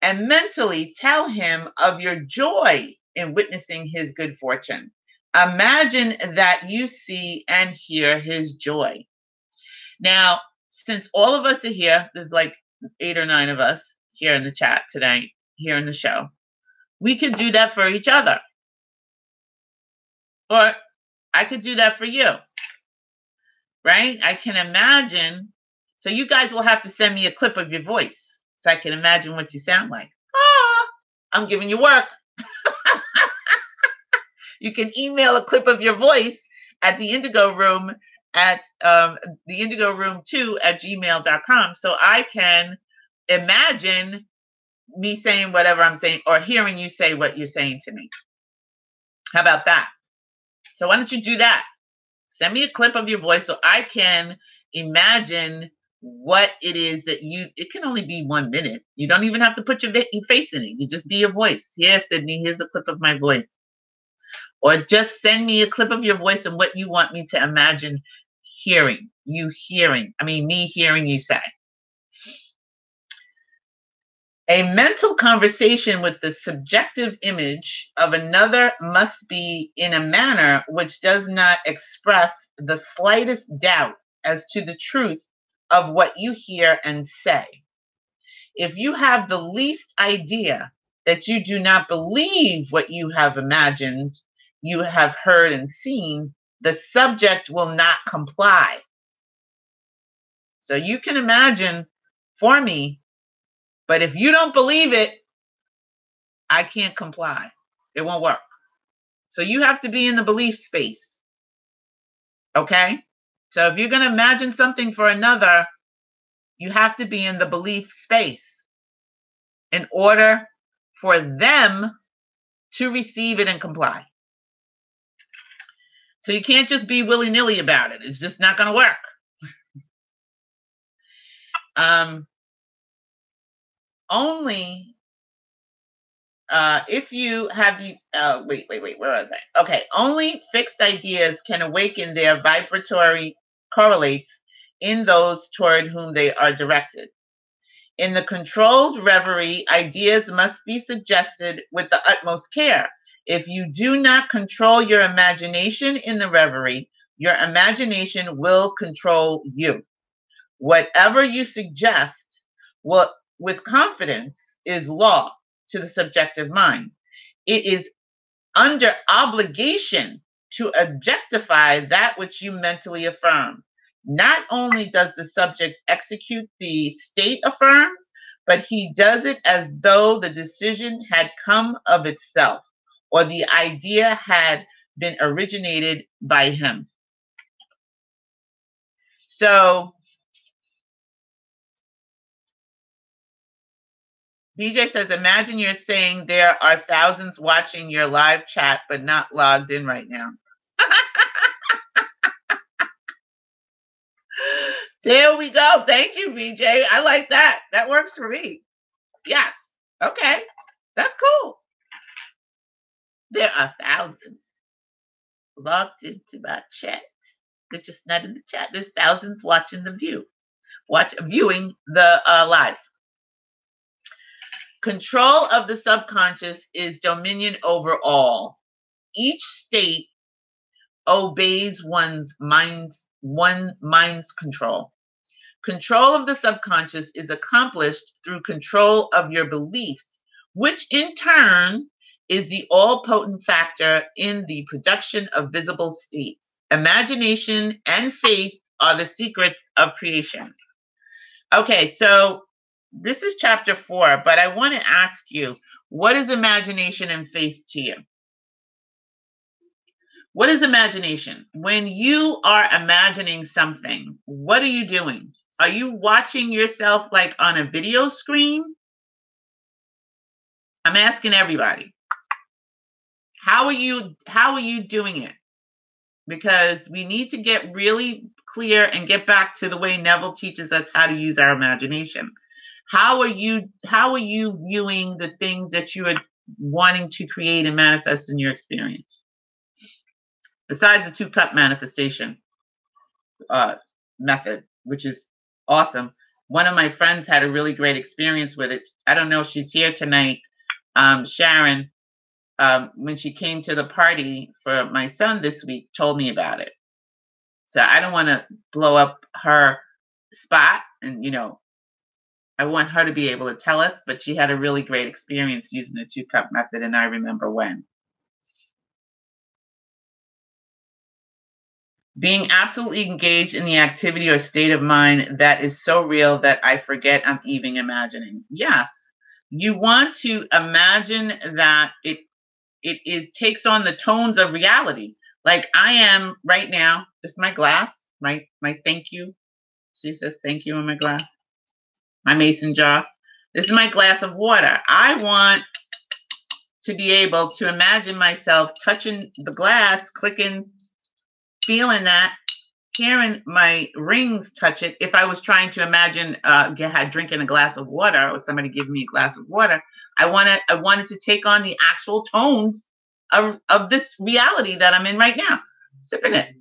And mentally tell him of your joy in witnessing his good fortune. Imagine that you see and hear his joy. Now, since all of us are here, there's like eight or nine of us here in the chat today, here in the show, we could do that for each other. Or I could do that for you. Right? I can imagine. So you guys will have to send me a clip of your voice so I can imagine what you sound like. Ah, I'm giving you work. you can email a clip of your voice at the indigo room at um, the indigo room 2 at gmail.com so I can imagine me saying whatever I'm saying or hearing you say what you're saying to me. How about that? So why don't you do that? Send me a clip of your voice so I can imagine what it is that you it can only be one minute you don't even have to put your, your face in it you just be your voice here sydney here's a clip of my voice or just send me a clip of your voice and what you want me to imagine hearing you hearing i mean me hearing you say a mental conversation with the subjective image of another must be in a manner which does not express the slightest doubt as to the truth of what you hear and say. If you have the least idea that you do not believe what you have imagined, you have heard and seen, the subject will not comply. So you can imagine for me but if you don't believe it, I can't comply. It won't work. So you have to be in the belief space. Okay? So if you're going to imagine something for another, you have to be in the belief space in order for them to receive it and comply. So you can't just be willy nilly about it. It's just not going to work. um, only uh, if you have the uh, wait wait wait where was I? Okay, only fixed ideas can awaken their vibratory correlates in those toward whom they are directed. In the controlled reverie, ideas must be suggested with the utmost care. If you do not control your imagination in the reverie, your imagination will control you. Whatever you suggest will with confidence is law to the subjective mind. It is under obligation to objectify that which you mentally affirm. Not only does the subject execute the state affirmed, but he does it as though the decision had come of itself or the idea had been originated by him. So BJ says, imagine you're saying there are thousands watching your live chat, but not logged in right now. there we go. Thank you, BJ. I like that. That works for me. Yes. Okay. That's cool. There are thousands logged into my chat. They're just not in the chat. There's thousands watching the view, watch viewing the uh, live. Control of the subconscious is dominion over all. Each state obeys one's mind's one mind's control. Control of the subconscious is accomplished through control of your beliefs, which in turn is the all potent factor in the production of visible states. Imagination and faith are the secrets of creation. Okay, so this is chapter four, but I want to ask you what is imagination and faith to you? What is imagination? When you are imagining something, what are you doing? Are you watching yourself like on a video screen? I'm asking everybody. How are you how are you doing it? Because we need to get really clear and get back to the way Neville teaches us how to use our imagination. How are you how are you viewing the things that you are wanting to create and manifest in your experience? Besides the two cup manifestation uh, method, which is awesome. One of my friends had a really great experience with it. I don't know if she's here tonight. Um, Sharon, um, when she came to the party for my son this week, told me about it. So I don't want to blow up her spot, and you know, I want her to be able to tell us. But she had a really great experience using the two cup method, and I remember when. Being absolutely engaged in the activity or state of mind that is so real that I forget I'm even imagining. Yes, you want to imagine that it it, it takes on the tones of reality. Like I am right now, this is my glass, my my thank you. She says thank you in my glass. My mason jar. This is my glass of water. I want to be able to imagine myself touching the glass, clicking feeling that, hearing my rings touch it. If I was trying to imagine uh, had drinking a glass of water or somebody giving me a glass of water, I wanted I wanted to take on the actual tones of of this reality that I'm in right now, sipping it.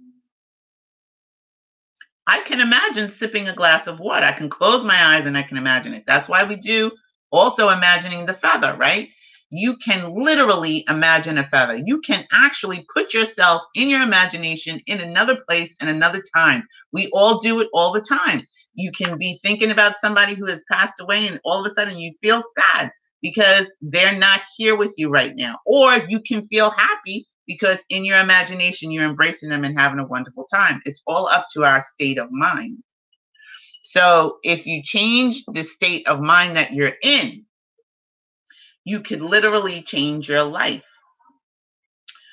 I can imagine sipping a glass of water. I can close my eyes and I can imagine it. That's why we do also imagining the feather, right? you can literally imagine a feather. You can actually put yourself in your imagination in another place and another time. We all do it all the time. You can be thinking about somebody who has passed away, and all of a sudden you feel sad because they're not here with you right now. Or you can feel happy because in your imagination you're embracing them and having a wonderful time. It's all up to our state of mind. So if you change the state of mind that you're in, you could literally change your life.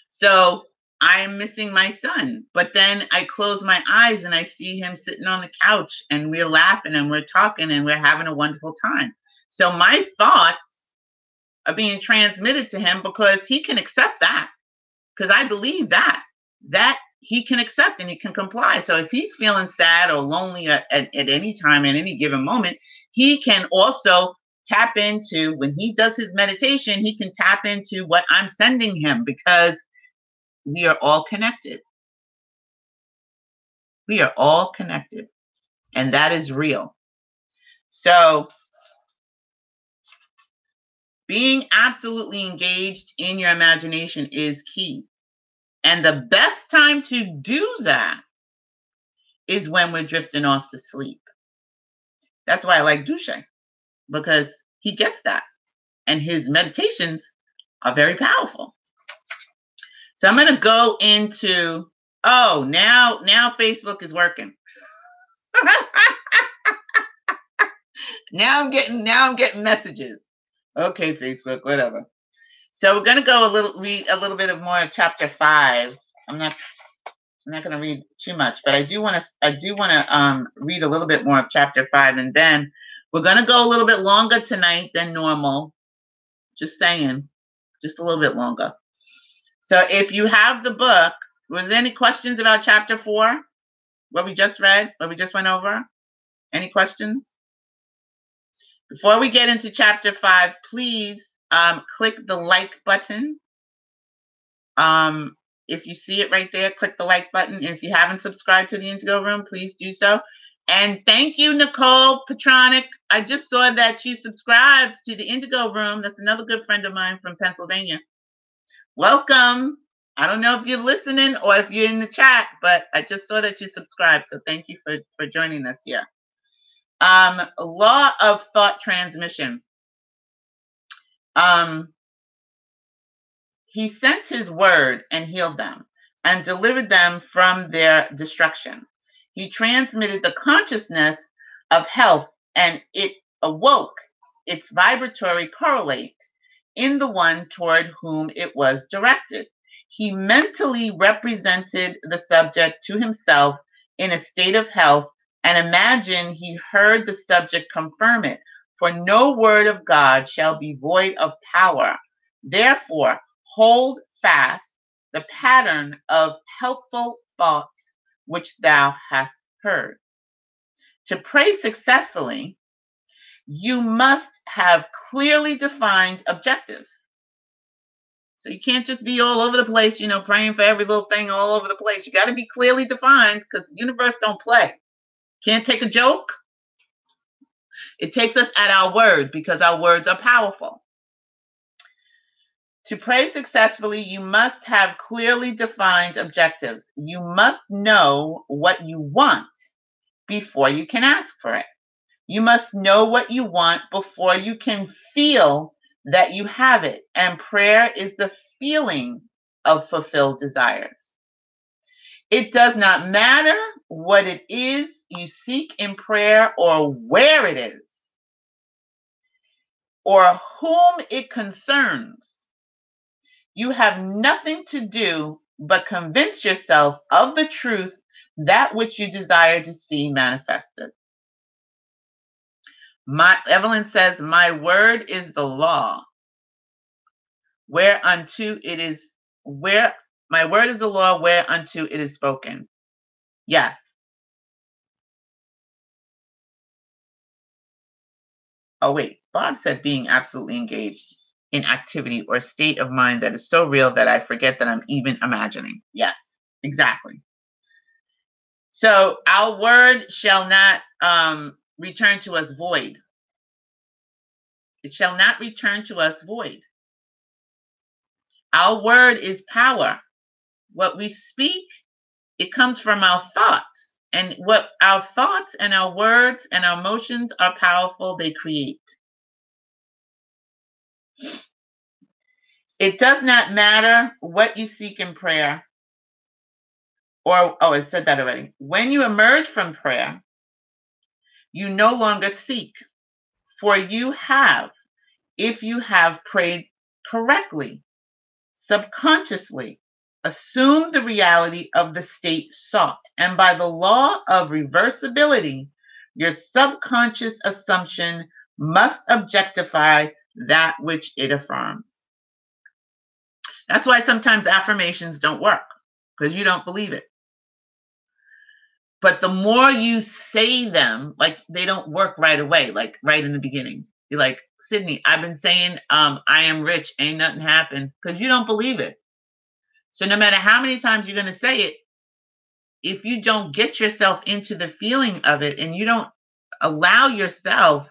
So I'm missing my son, but then I close my eyes and I see him sitting on the couch and we're laughing and we're talking and we're having a wonderful time. So my thoughts are being transmitted to him because he can accept that. Because I believe that, that he can accept and he can comply. So if he's feeling sad or lonely at, at, at any time, at any given moment, he can also tap into when he does his meditation, he can tap into what I'm sending him because we are all connected. We are all connected, and that is real. So, being absolutely engaged in your imagination is key. And the best time to do that is when we're drifting off to sleep. That's why I like Duche because he gets that. And his meditations are very powerful. So I'm going to go into oh, now now Facebook is working. now I'm getting now I'm getting messages. Okay, Facebook, whatever. So we're gonna go a little read a little bit of more of chapter five. I'm not I'm not gonna read too much, but I do want to I do want to um read a little bit more of chapter five, and then we're to go a little bit longer tonight than normal. Just saying, just a little bit longer. So if you have the book, was there any questions about chapter four? What we just read, what we just went over? Any questions? Before we get into chapter five, please um, click the like button. Um, if you see it right there, click the like button. If you haven't subscribed to the Indigo Room, please do so. And thank you, Nicole Petronic. I just saw that you subscribed to the Indigo Room. That's another good friend of mine from Pennsylvania. Welcome. I don't know if you're listening or if you're in the chat, but I just saw that you subscribed. So thank you for, for joining us here. Um, law of thought transmission. Um, he sent his word and healed them and delivered them from their destruction. He transmitted the consciousness of health and it awoke its vibratory correlate in the one toward whom it was directed. He mentally represented the subject to himself in a state of health and imagine he heard the subject confirm it. For no word of God shall be void of power. Therefore, hold fast the pattern of helpful thoughts which thou hast heard. To pray successfully, you must have clearly defined objectives. So you can't just be all over the place, you know, praying for every little thing all over the place. You got to be clearly defined because the universe don't play. Can't take a joke. It takes us at our word because our words are powerful. To pray successfully, you must have clearly defined objectives. You must know what you want before you can ask for it. You must know what you want before you can feel that you have it. And prayer is the feeling of fulfilled desires. It does not matter what it is you seek in prayer or where it is or whom it concerns. You have nothing to do but convince yourself of the truth, that which you desire to see manifested. My Evelyn says, My word is the law. Whereunto it is where my word is the law whereunto it is spoken. Yes. Oh wait, Bob said being absolutely engaged in activity or state of mind that is so real that I forget that I'm even imagining. Yes, exactly. So our word shall not um, return to us void. It shall not return to us void. Our word is power. What we speak, it comes from our thoughts. And what our thoughts and our words and our emotions are powerful, they create. It does not matter what you seek in prayer. Or, oh, I said that already. When you emerge from prayer, you no longer seek, for you have, if you have prayed correctly, subconsciously, assumed the reality of the state sought. And by the law of reversibility, your subconscious assumption must objectify that which it affirms. That's why sometimes affirmations don't work because you don't believe it. But the more you say them, like they don't work right away, like right in the beginning. You're like, Sydney, I've been saying um, I am rich, ain't nothing happened because you don't believe it. So no matter how many times you're going to say it, if you don't get yourself into the feeling of it and you don't allow yourself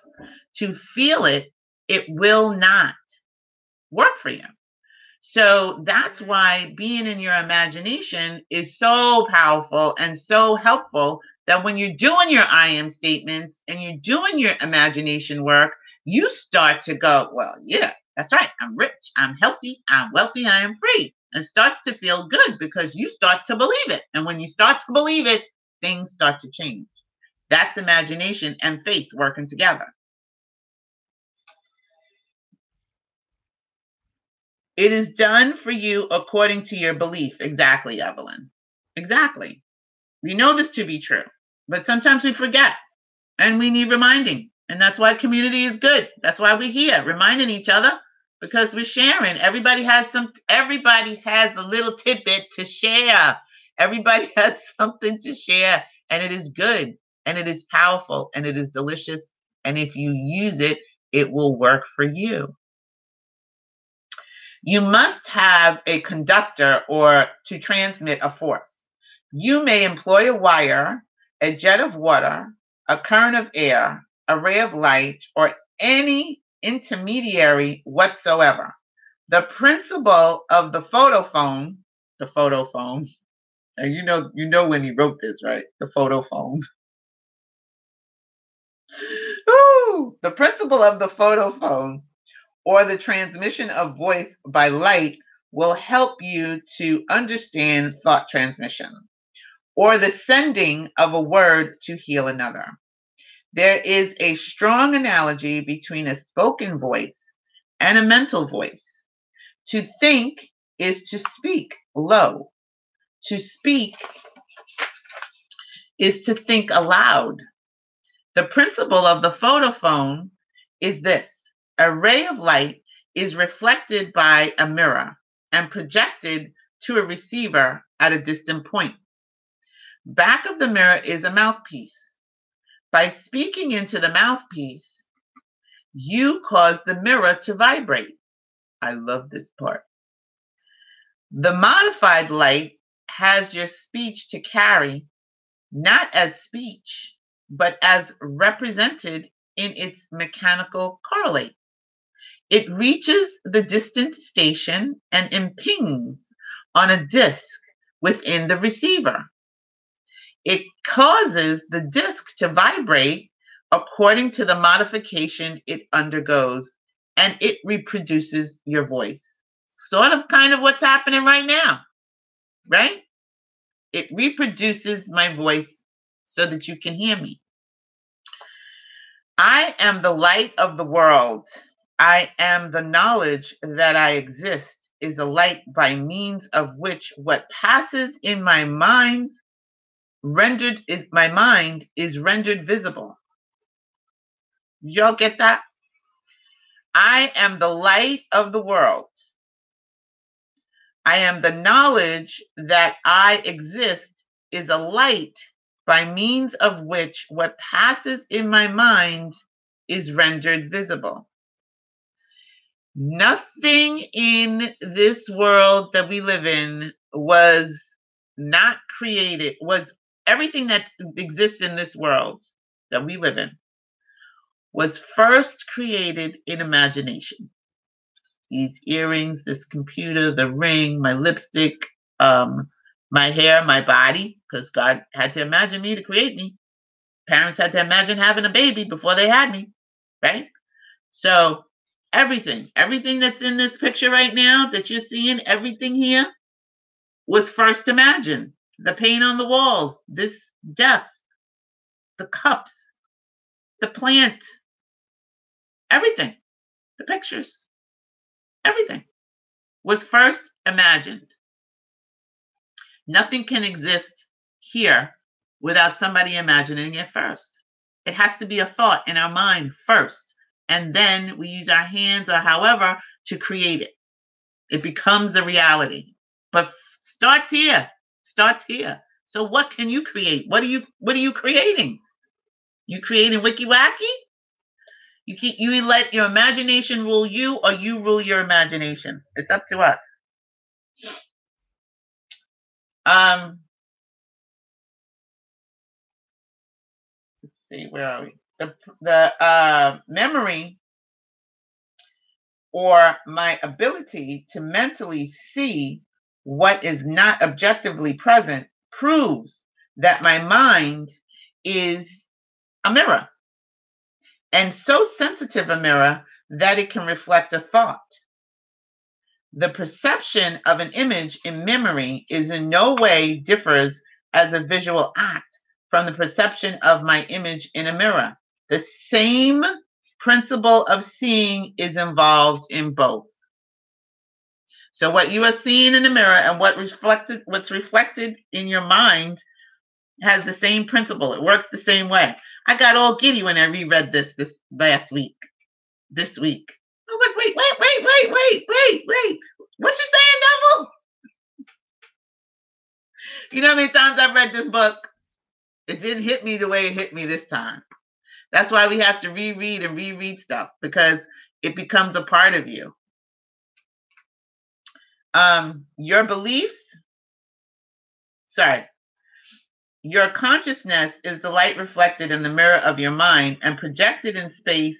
to feel it, it will not work for you. So that's why being in your imagination is so powerful and so helpful that when you're doing your I am statements and you're doing your imagination work, you start to go, well, yeah, that's right. I'm rich. I'm healthy. I'm wealthy. I am free. And starts to feel good because you start to believe it. And when you start to believe it, things start to change. That's imagination and faith working together. It is done for you according to your belief. Exactly, Evelyn. Exactly. We know this to be true, but sometimes we forget and we need reminding. And that's why community is good. That's why we're here, reminding each other because we're sharing. Everybody has some, everybody has a little tidbit to share. Everybody has something to share, and it is good, and it is powerful, and it is delicious. And if you use it, it will work for you. You must have a conductor or to transmit a force. You may employ a wire, a jet of water, a current of air, a ray of light, or any intermediary whatsoever. The principle of the photophone, the photophone, and you know, you know when he wrote this, right? The photophone. Ooh, the principle of the photophone or the transmission of voice by light will help you to understand thought transmission or the sending of a word to heal another. There is a strong analogy between a spoken voice and a mental voice. To think is to speak low. To speak is to think aloud. The principle of the photophone is this a ray of light is reflected by a mirror and projected to a receiver at a distant point. Back of the mirror is a mouthpiece. By speaking into the mouthpiece, you cause the mirror to vibrate. I love this part. The modified light has your speech to carry, not as speech, but as represented in its mechanical correlate. It reaches the distant station and impinges on a disk within the receiver. It causes the disk to vibrate according to the modification it undergoes and it reproduces your voice. Sort of kind of what's happening right now, right? It reproduces my voice so that you can hear me. I am the light of the world. I am the knowledge that I exist is a light by means of which what passes in my mind rendered is my mind is rendered visible. Y'all get that? I am the light of the world. I am the knowledge that I exist is a light by means of which what passes in my mind is rendered visible. Nothing in this world that we live in was not created, was everything that exists in this world that we live in was first created in imagination. These earrings, this computer, the ring, my lipstick, um, my hair, my body, because God had to imagine me to create me. Parents had to imagine having a baby before they had me, right? So everything, everything that's in this picture right now that you're seeing, everything here was first imagined. The paint on the walls, this desk, the cups, the plant, everything, the pictures, everything was first imagined. Nothing can exist here without somebody imagining it first. It has to be a thought in our mind first, and then we use our hands or however to create it. It becomes a reality. But starts here. Starts here. So what can you create? What are you what are you creating? You creating wiki wacky? You keep you let your imagination rule you or you rule your imagination. It's up to us. Um let's see, where are we? The the uh memory or my ability to mentally see what is not objectively present proves that my mind is a mirror and so sensitive a mirror that it can reflect a thought. The perception of an image in memory is in no way differs as a visual act from the perception of my image in a mirror. The same principle of seeing is involved in both. So what you are seeing in the mirror and what reflected what's reflected in your mind has the same principle. It works the same way. I got all giddy when I reread this this last week. This week. I was like, wait, wait, wait, wait, wait, wait, wait. What you saying, Neville? You know how many times I've read this book? It didn't hit me the way it hit me this time. That's why we have to reread and reread stuff because it becomes a part of you. Um, your beliefs, sorry, your consciousness is the light reflected in the mirror of your mind and projected in space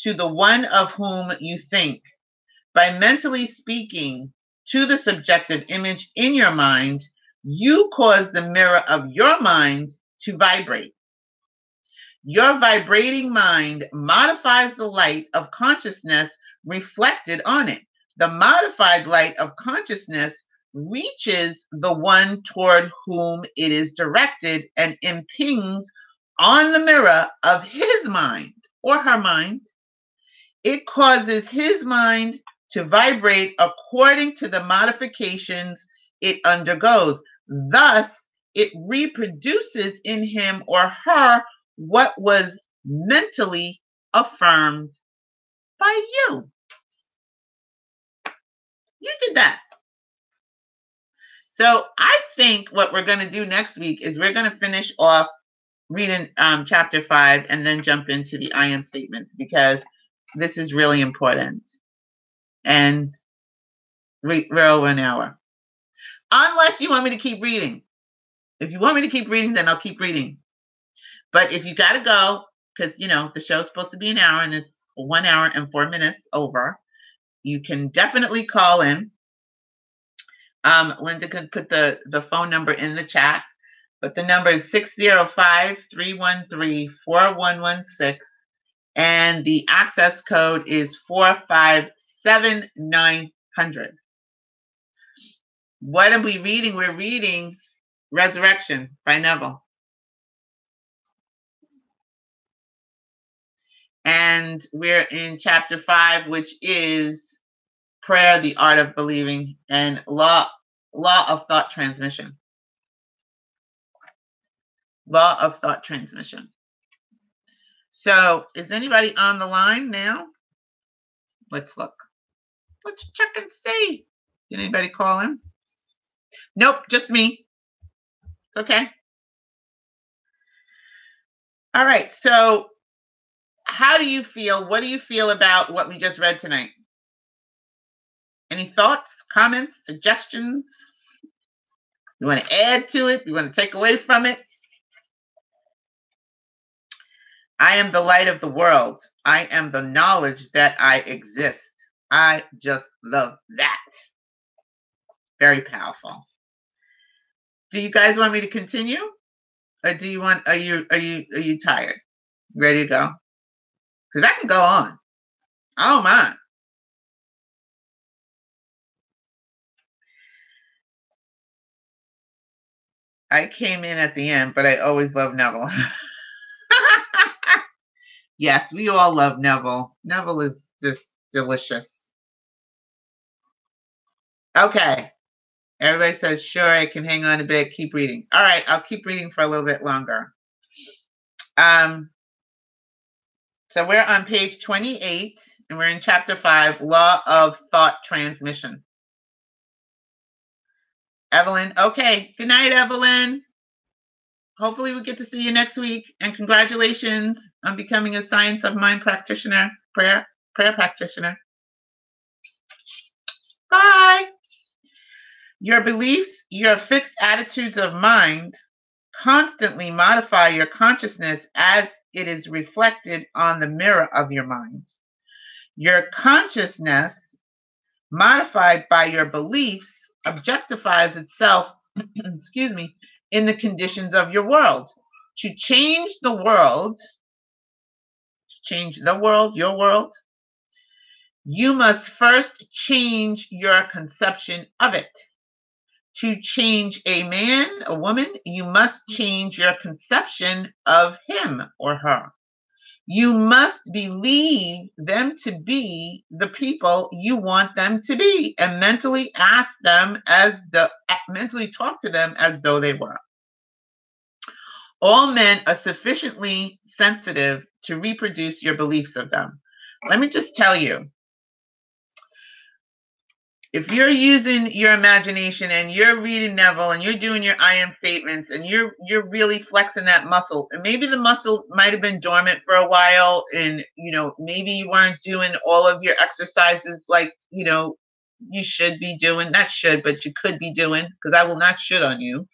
to the one of whom you think. By mentally speaking to the subjective image in your mind, you cause the mirror of your mind to vibrate. Your vibrating mind modifies the light of consciousness reflected on it. The modified light of consciousness reaches the one toward whom it is directed and impinges on the mirror of his mind or her mind. It causes his mind to vibrate according to the modifications it undergoes. Thus, it reproduces in him or her what was mentally affirmed by you. You did that. So I think what we're going to do next week is we're going to finish off reading um, chapter five and then jump into the I am statements because this is really important. And we, we're over an hour. Unless you want me to keep reading. If you want me to keep reading, then I'll keep reading. But if you got to go, because, you know, the show's supposed to be an hour and it's one hour and four minutes over, you can definitely call in. Um, Linda can put the, the phone number in the chat, but the number is 605 313 4116, and the access code is 457900. What are we reading? We're reading Resurrection by Neville. And we're in chapter five, which is prayer, the art of believing, and law law of thought transmission. Law of thought transmission. So, is anybody on the line now? Let's look. Let's check and see. Did anybody call in? Nope, just me. It's okay. All right. So, how do you feel? What do you feel about what we just read tonight? Any thoughts, comments, suggestions? You want to add to it? You want to take away from it? I am the light of the world. I am the knowledge that I exist. I just love that. Very powerful. Do you guys want me to continue? Or do you want are you are you are you tired? Ready to go? Because I can go on. I don't mind. I came in at the end, but I always love Neville. yes, we all love Neville. Neville is just delicious. Okay. Everybody says, sure, I can hang on a bit. Keep reading. All right, I'll keep reading for a little bit longer. Um, so we're on page 28, and we're in chapter 5, Law of Thought Transmission. Evelyn. Okay. Good night, Evelyn. Hopefully, we get to see you next week. And congratulations on becoming a Science of Mind practitioner, prayer, prayer practitioner. Bye. Your beliefs, your fixed attitudes of mind constantly modify your consciousness as it is reflected on the mirror of your mind. Your consciousness, modified by your beliefs, objectifies itself, excuse me, in the conditions of your world. To change the world, to change the world, your world, you must first change your conception of it. To change a man, a woman, you must change your conception of him or her. You must believe them to be the people you want them to be and mentally ask them as the mentally talk to them as though they were. All men are sufficiently sensitive to reproduce your beliefs of them. Let me just tell you if you're using your imagination and you're reading Neville and you're doing your I am statements and you're you're really flexing that muscle, and maybe the muscle might have been dormant for a while, and you know maybe you weren't doing all of your exercises like you know you should be doing. Not should, but you could be doing because I will not should on you.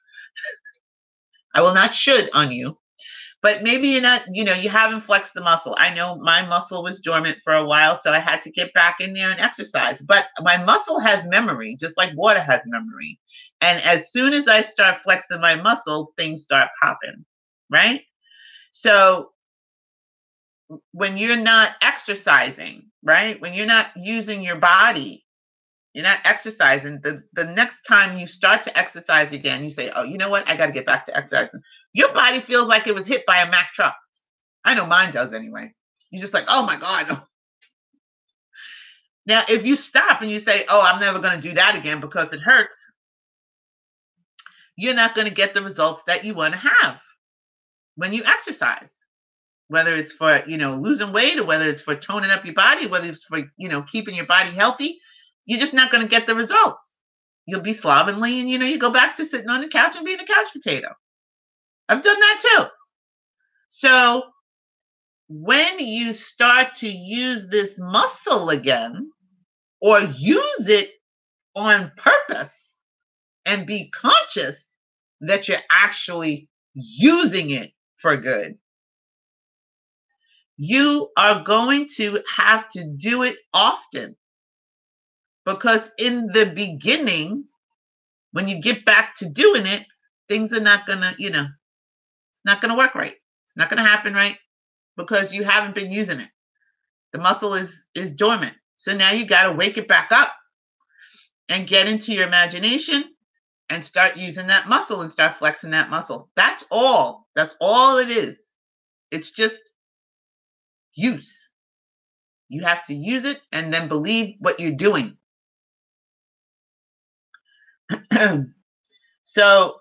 I will not should on you but maybe you're not, you know, you haven't flexed the muscle. I know my muscle was dormant for a while, so I had to get back in there and exercise. But my muscle has memory, just like water has memory. And as soon as I start flexing my muscle, things start popping, right? So when you're not exercising, right? When you're not using your body, you're not exercising. The, the next time you start to exercise again, you say, Oh, you know what? I got to get back to exercising. Your body feels like it was hit by a Mack truck. I know mine does anyway. You're just like, Oh my God. Now, if you stop and you say, Oh, I'm never going to do that again because it hurts, you're not going to get the results that you want to have when you exercise whether it's for you know losing weight or whether it's for toning up your body whether it's for you know keeping your body healthy you're just not going to get the results you'll be slovenly and you know you go back to sitting on the couch and being a couch potato i've done that too so when you start to use this muscle again or use it on purpose and be conscious that you're actually using it for good you are going to have to do it often. Because in the beginning, when you get back to doing it, things are not going to, you know, it's not going to work right. It's not going to happen right because you haven't been using it. The muscle is is dormant. So now you got to wake it back up and get into your imagination and start using that muscle and start flexing that muscle. That's all. That's all it is. It's just use. You have to use it and then believe what you're doing. so,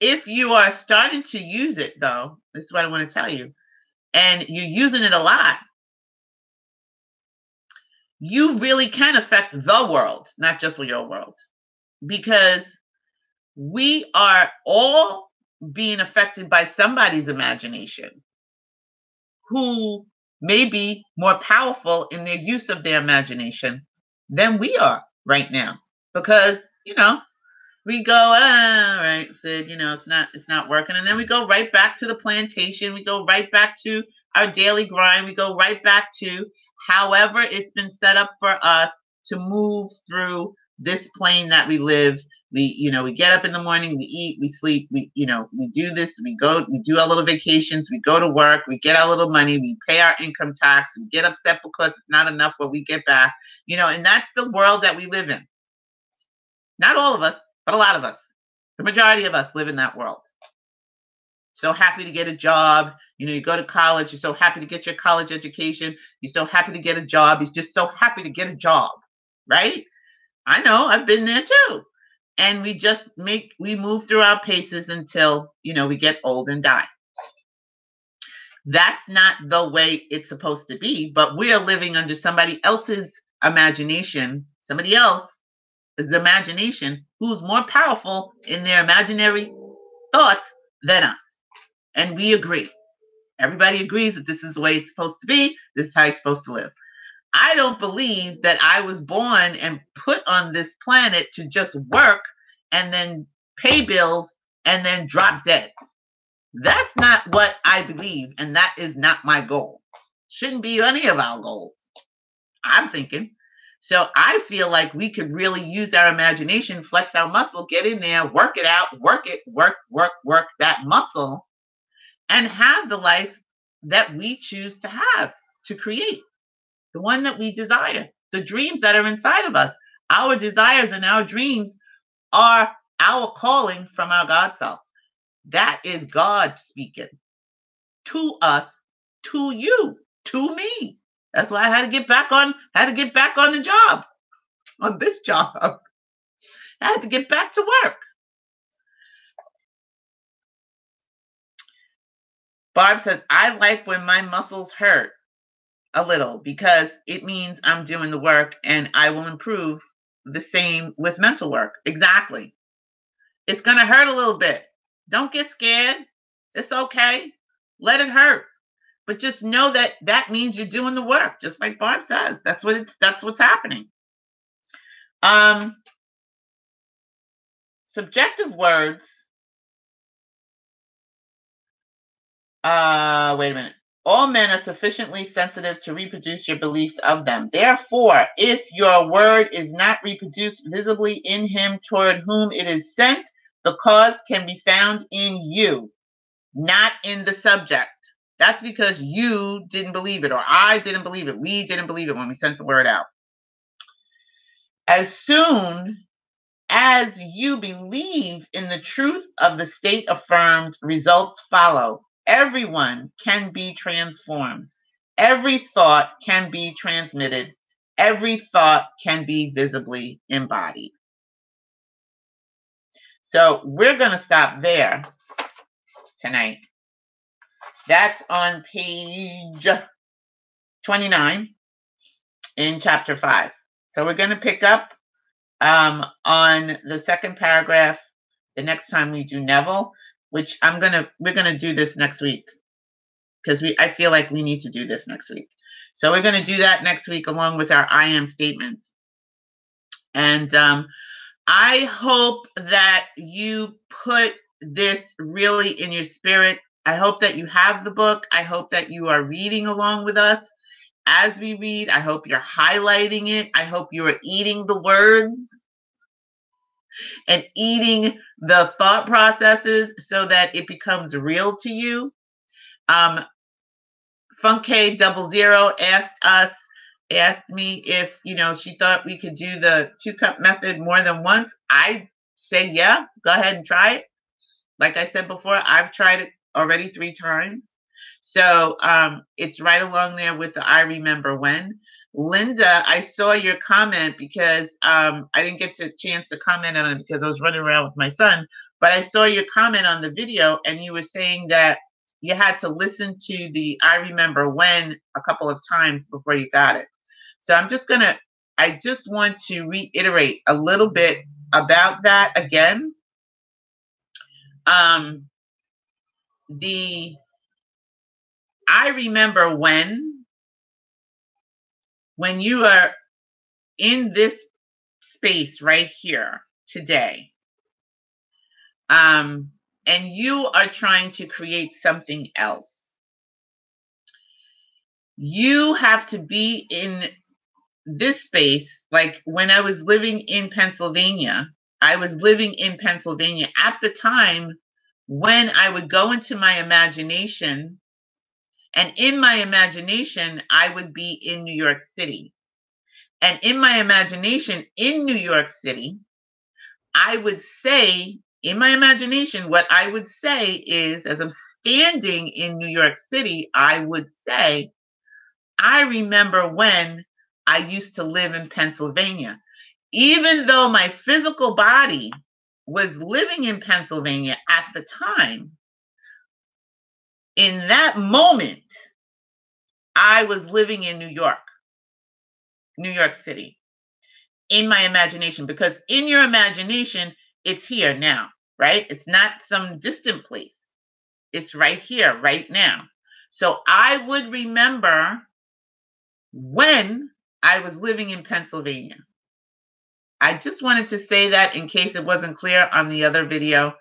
if you are starting to use it, though, this is what I want to tell you, and you're using it a lot, you really can affect the world, not just your world, because we are all being affected by somebody's imagination who may be more powerful in their use of their imagination than we are right now. Because, you know, we go, ah, right, Sid, you know, it's not it's not working. And then we go right back to the plantation. We go right back to our daily grind. We go right back to however it's been set up for us to move through this plane that we live we you know we get up in the morning we eat we sleep we you know we do this we go we do our little vacations we go to work we get our little money we pay our income tax we get upset because it's not enough what we get back you know and that's the world that we live in not all of us but a lot of us the majority of us live in that world. So happy to get a job. You know you go to college you're so happy to get your college education. You're so happy to get a job. You're just so happy to get a job right? I know i've been there too. And we just make we move through our paces until you know we get old and die. That's not the way it's supposed to be but we are living under somebody else's imagination somebody else's imagination who's more powerful in their imaginary thoughts than us and we agree everybody agrees that this is the way it's supposed to be this is how you're supposed to live I don't believe that I was born and put on this planet to just work and then pay bills and then drop dead. That's not what I believe, and that is not my goal. Shouldn't be any of our goals. I'm thinking. So I feel like we could really use our imagination, flex our muscle, get in there, work it out, work it, work, work, work that muscle, and have the life that we choose to have, to create the one that we desire, the dreams that are inside of us. Our desires and our dreams are our calling from our God self. That is God speaking to us, to you, to me. That's why I had to get back on, had to get back on the job, on this job. I had to get back to work. Barb says, I like when my muscles hurt a little because it means I'm doing the work and I will improve the same with mental work. Exactly. It's going to hurt a little bit. Don't get scared. It's okay. Let it hurt. But just know that that means you're doing the work, just like Barb says. That's what it's that's what's happening. Um subjective words uh wait a minute all men are sufficiently sensitive to reproduce your beliefs of them. Therefore, if your word is not reproduced visibly in him toward whom it is sent, the cause can be found in you, not in the subject. That's because you didn't believe it, or I didn't believe it. We didn't believe it when we sent the word out. As soon as you believe in the truth of the state affirmed, results follow everyone can be transformed. Every thought can be transmitted. Every thought can be visibly embodied. So we're going to stop there tonight. That's on page 29 in chapter 5. So we're going to pick up um, on the second paragraph the next time we do Neville, which I'm going to, we're going to do this next week because we, I feel like we need to do this next week. So we're going to do that next week along with our I am statements. And um, I hope that you put this really in your spirit. I hope that you have the book. I hope that you are reading along with us as we read. I hope you're highlighting it. I hope you are eating the words and eating the thought processes so that it becomes real to you. Um, Funke Double Zero asked us, asked me if you know she thought we could do the two cup method more than once. I say yeah, go ahead and try it. Like I said before, I've tried it already three times. So um, it's right along there with the I remember when. Linda, I saw your comment because um, I didn't get a chance to comment on it because I was running around with my son. But I saw your comment on the video, and you were saying that you had to listen to the I remember when a couple of times before you got it. So I'm just going to, I just want to reiterate a little bit about that again. Um, the I remember when, when you are in this space right here today, um, and you are trying to create something else, you have to be in this space. Like when I was living in Pennsylvania, I was living in Pennsylvania at the time when I would go into my imagination. And in my imagination, I would be in New York City. And in my imagination, in New York City, I would say in my imagination, what I would say is, as I'm standing in New York City, I would say, I remember when I used to live in Pennsylvania. Even though my physical body was living in Pennsylvania at the time, in that moment, I was living in New York, New York City, in my imagination, because in your imagination, it's here now, right? It's not some distant place. It's right here, right now. So I would remember when I was living in Pennsylvania. I just wanted to say that in case it wasn't clear on the other video,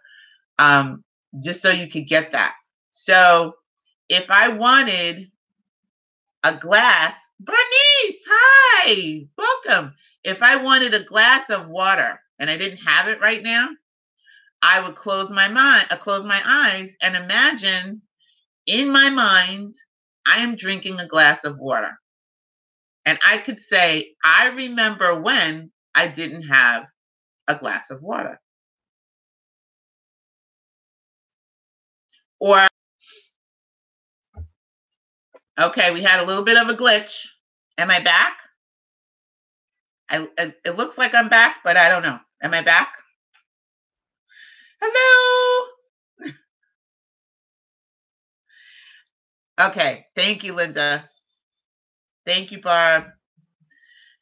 um, just so you could get that. So if I wanted a glass, Bernice, hi, welcome. If I wanted a glass of water and I didn't have it right now, I would close my mind, uh, close my eyes, and imagine in my mind I am drinking a glass of water. And I could say, I remember when I didn't have a glass of water. Or, okay, we had a little bit of a glitch. Am I back? I, it looks like I'm back, but I don't know. Am I back? Hello. okay, thank you, Linda. Thank you, Barb.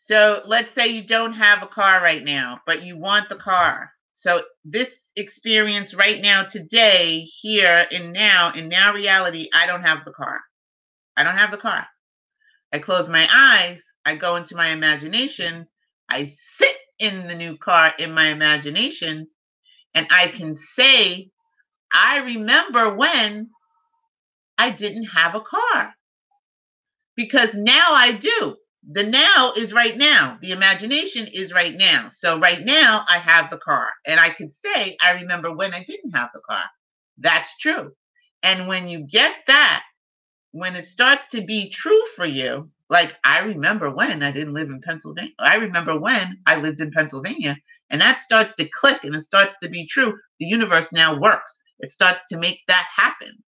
So let's say you don't have a car right now, but you want the car. So this experience right now, today, here and now, in now reality, I don't have the car. I don't have the car. I close my eyes, I go into my imagination, I sit in the new car in my imagination, and I can say, I remember when I didn't have a car because now I do. The now is right now. The imagination is right now. So right now I have the car and I could say, I remember when I didn't have the car. That's true. And when you get that, when it starts to be true for you, like I remember when I didn't live in Pennsylvania, I remember when I lived in Pennsylvania, and that starts to click and it starts to be true, the universe now works. It starts to make that happen.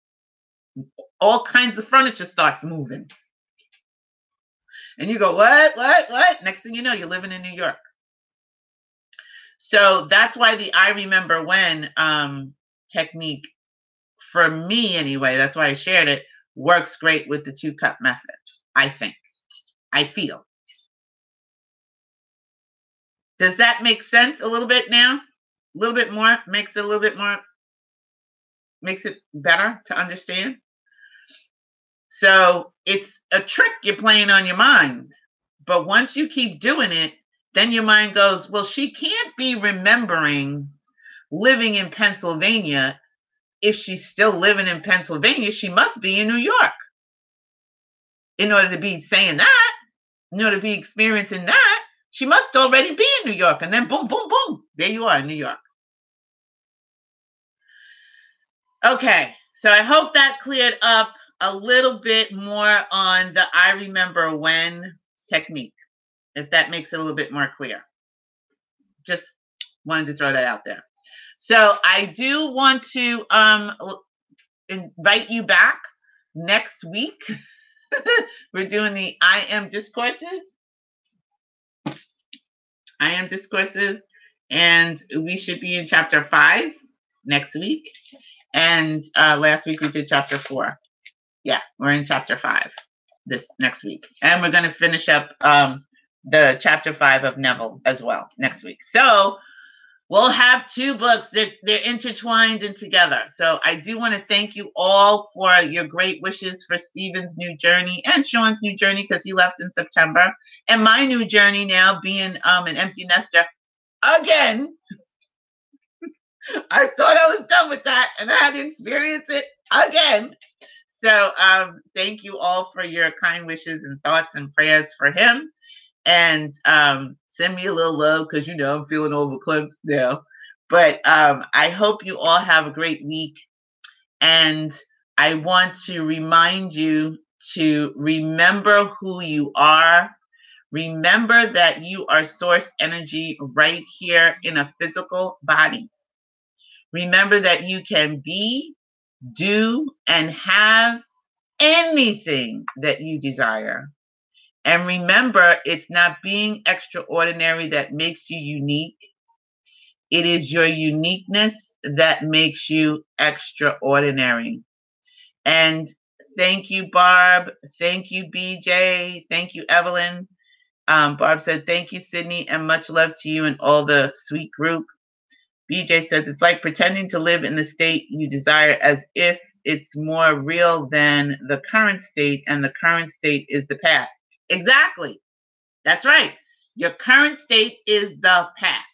All kinds of furniture starts moving. And you go, what, what, what? Next thing you know, you're living in New York. So that's why the I remember when um, technique, for me anyway, that's why I shared it, works great with the two cup method. I think. I feel. Does that make sense a little bit now? A little bit more? Makes it a little bit more, makes it better to understand? So it's a trick you're playing on your mind. But once you keep doing it, then your mind goes, well, she can't be remembering living in Pennsylvania. If she's still living in Pennsylvania, she must be in New York. In order to be saying that, in order to be experiencing that, she must already be in New York. And then boom, boom, boom, there you are in New York. Okay, so I hope that cleared up a little bit more on the I remember when technique, if that makes it a little bit more clear. Just wanted to throw that out there. So I do want to um, invite you back next week. We're doing the I am discourses. I am discourses, and we should be in chapter five next week. And uh, last week we did chapter four. Yeah, we're in chapter five this next week, and we're going to finish up um, the chapter five of Neville as well next week. So we'll have two books. They're, they're intertwined and together. So I do want to thank you all for your great wishes for Stephen's new journey and Sean's new journey because he left in September, and my new journey now being um, an empty nester again. I thought I was done with that, and I had to experience it again. So um, thank you all for your kind wishes and thoughts and prayers for him. And um, send me a little love because you know I'm feeling all verklempt now. But um, I hope you all have a great week. And I want to remind you to remember who you are. Remember that you are source energy right here in a physical body. Remember that you can be, do, and have anything that you desire. And remember, it's not being extraordinary that makes you unique. It is your uniqueness that makes you extraordinary. And thank you, Barb. Thank you, BJ. Thank you, Evelyn. Um, Barb said, Thank you, Sydney, and much love to you and all the sweet group. BJ says, It's like pretending to live in the state you desire as if it's more real than the current state, and the current state is the past. Exactly. That's right. Your current state is the past.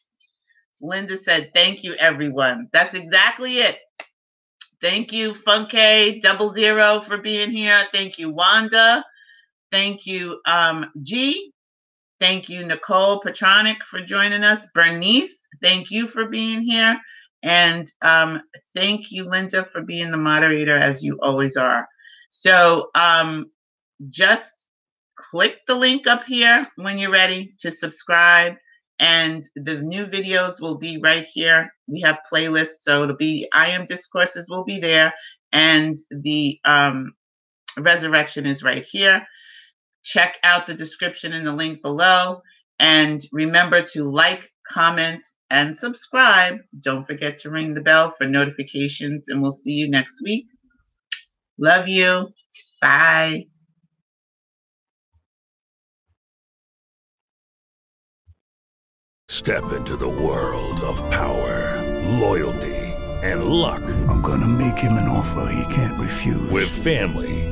Linda said, Thank you, everyone. That's exactly it. Thank you, Funke Double Zero, for being here. Thank you, Wanda. Thank you, um, G. Thank you, Nicole Petronic, for joining us. Bernice, thank you for being here. And um, thank you, Linda, for being the moderator as you always are. So um, just click the link up here when you're ready to subscribe. And the new videos will be right here. We have playlists, so it'll be I am discourses will be there, and the um, resurrection is right here. Check out the description in the link below, and remember to like, comment, and subscribe. Don't forget to ring the bell for notifications, and we'll see you next week. Love you. Bye. Step into the world of power, loyalty, and luck. I'm going to make him an offer he can't refuse. With family,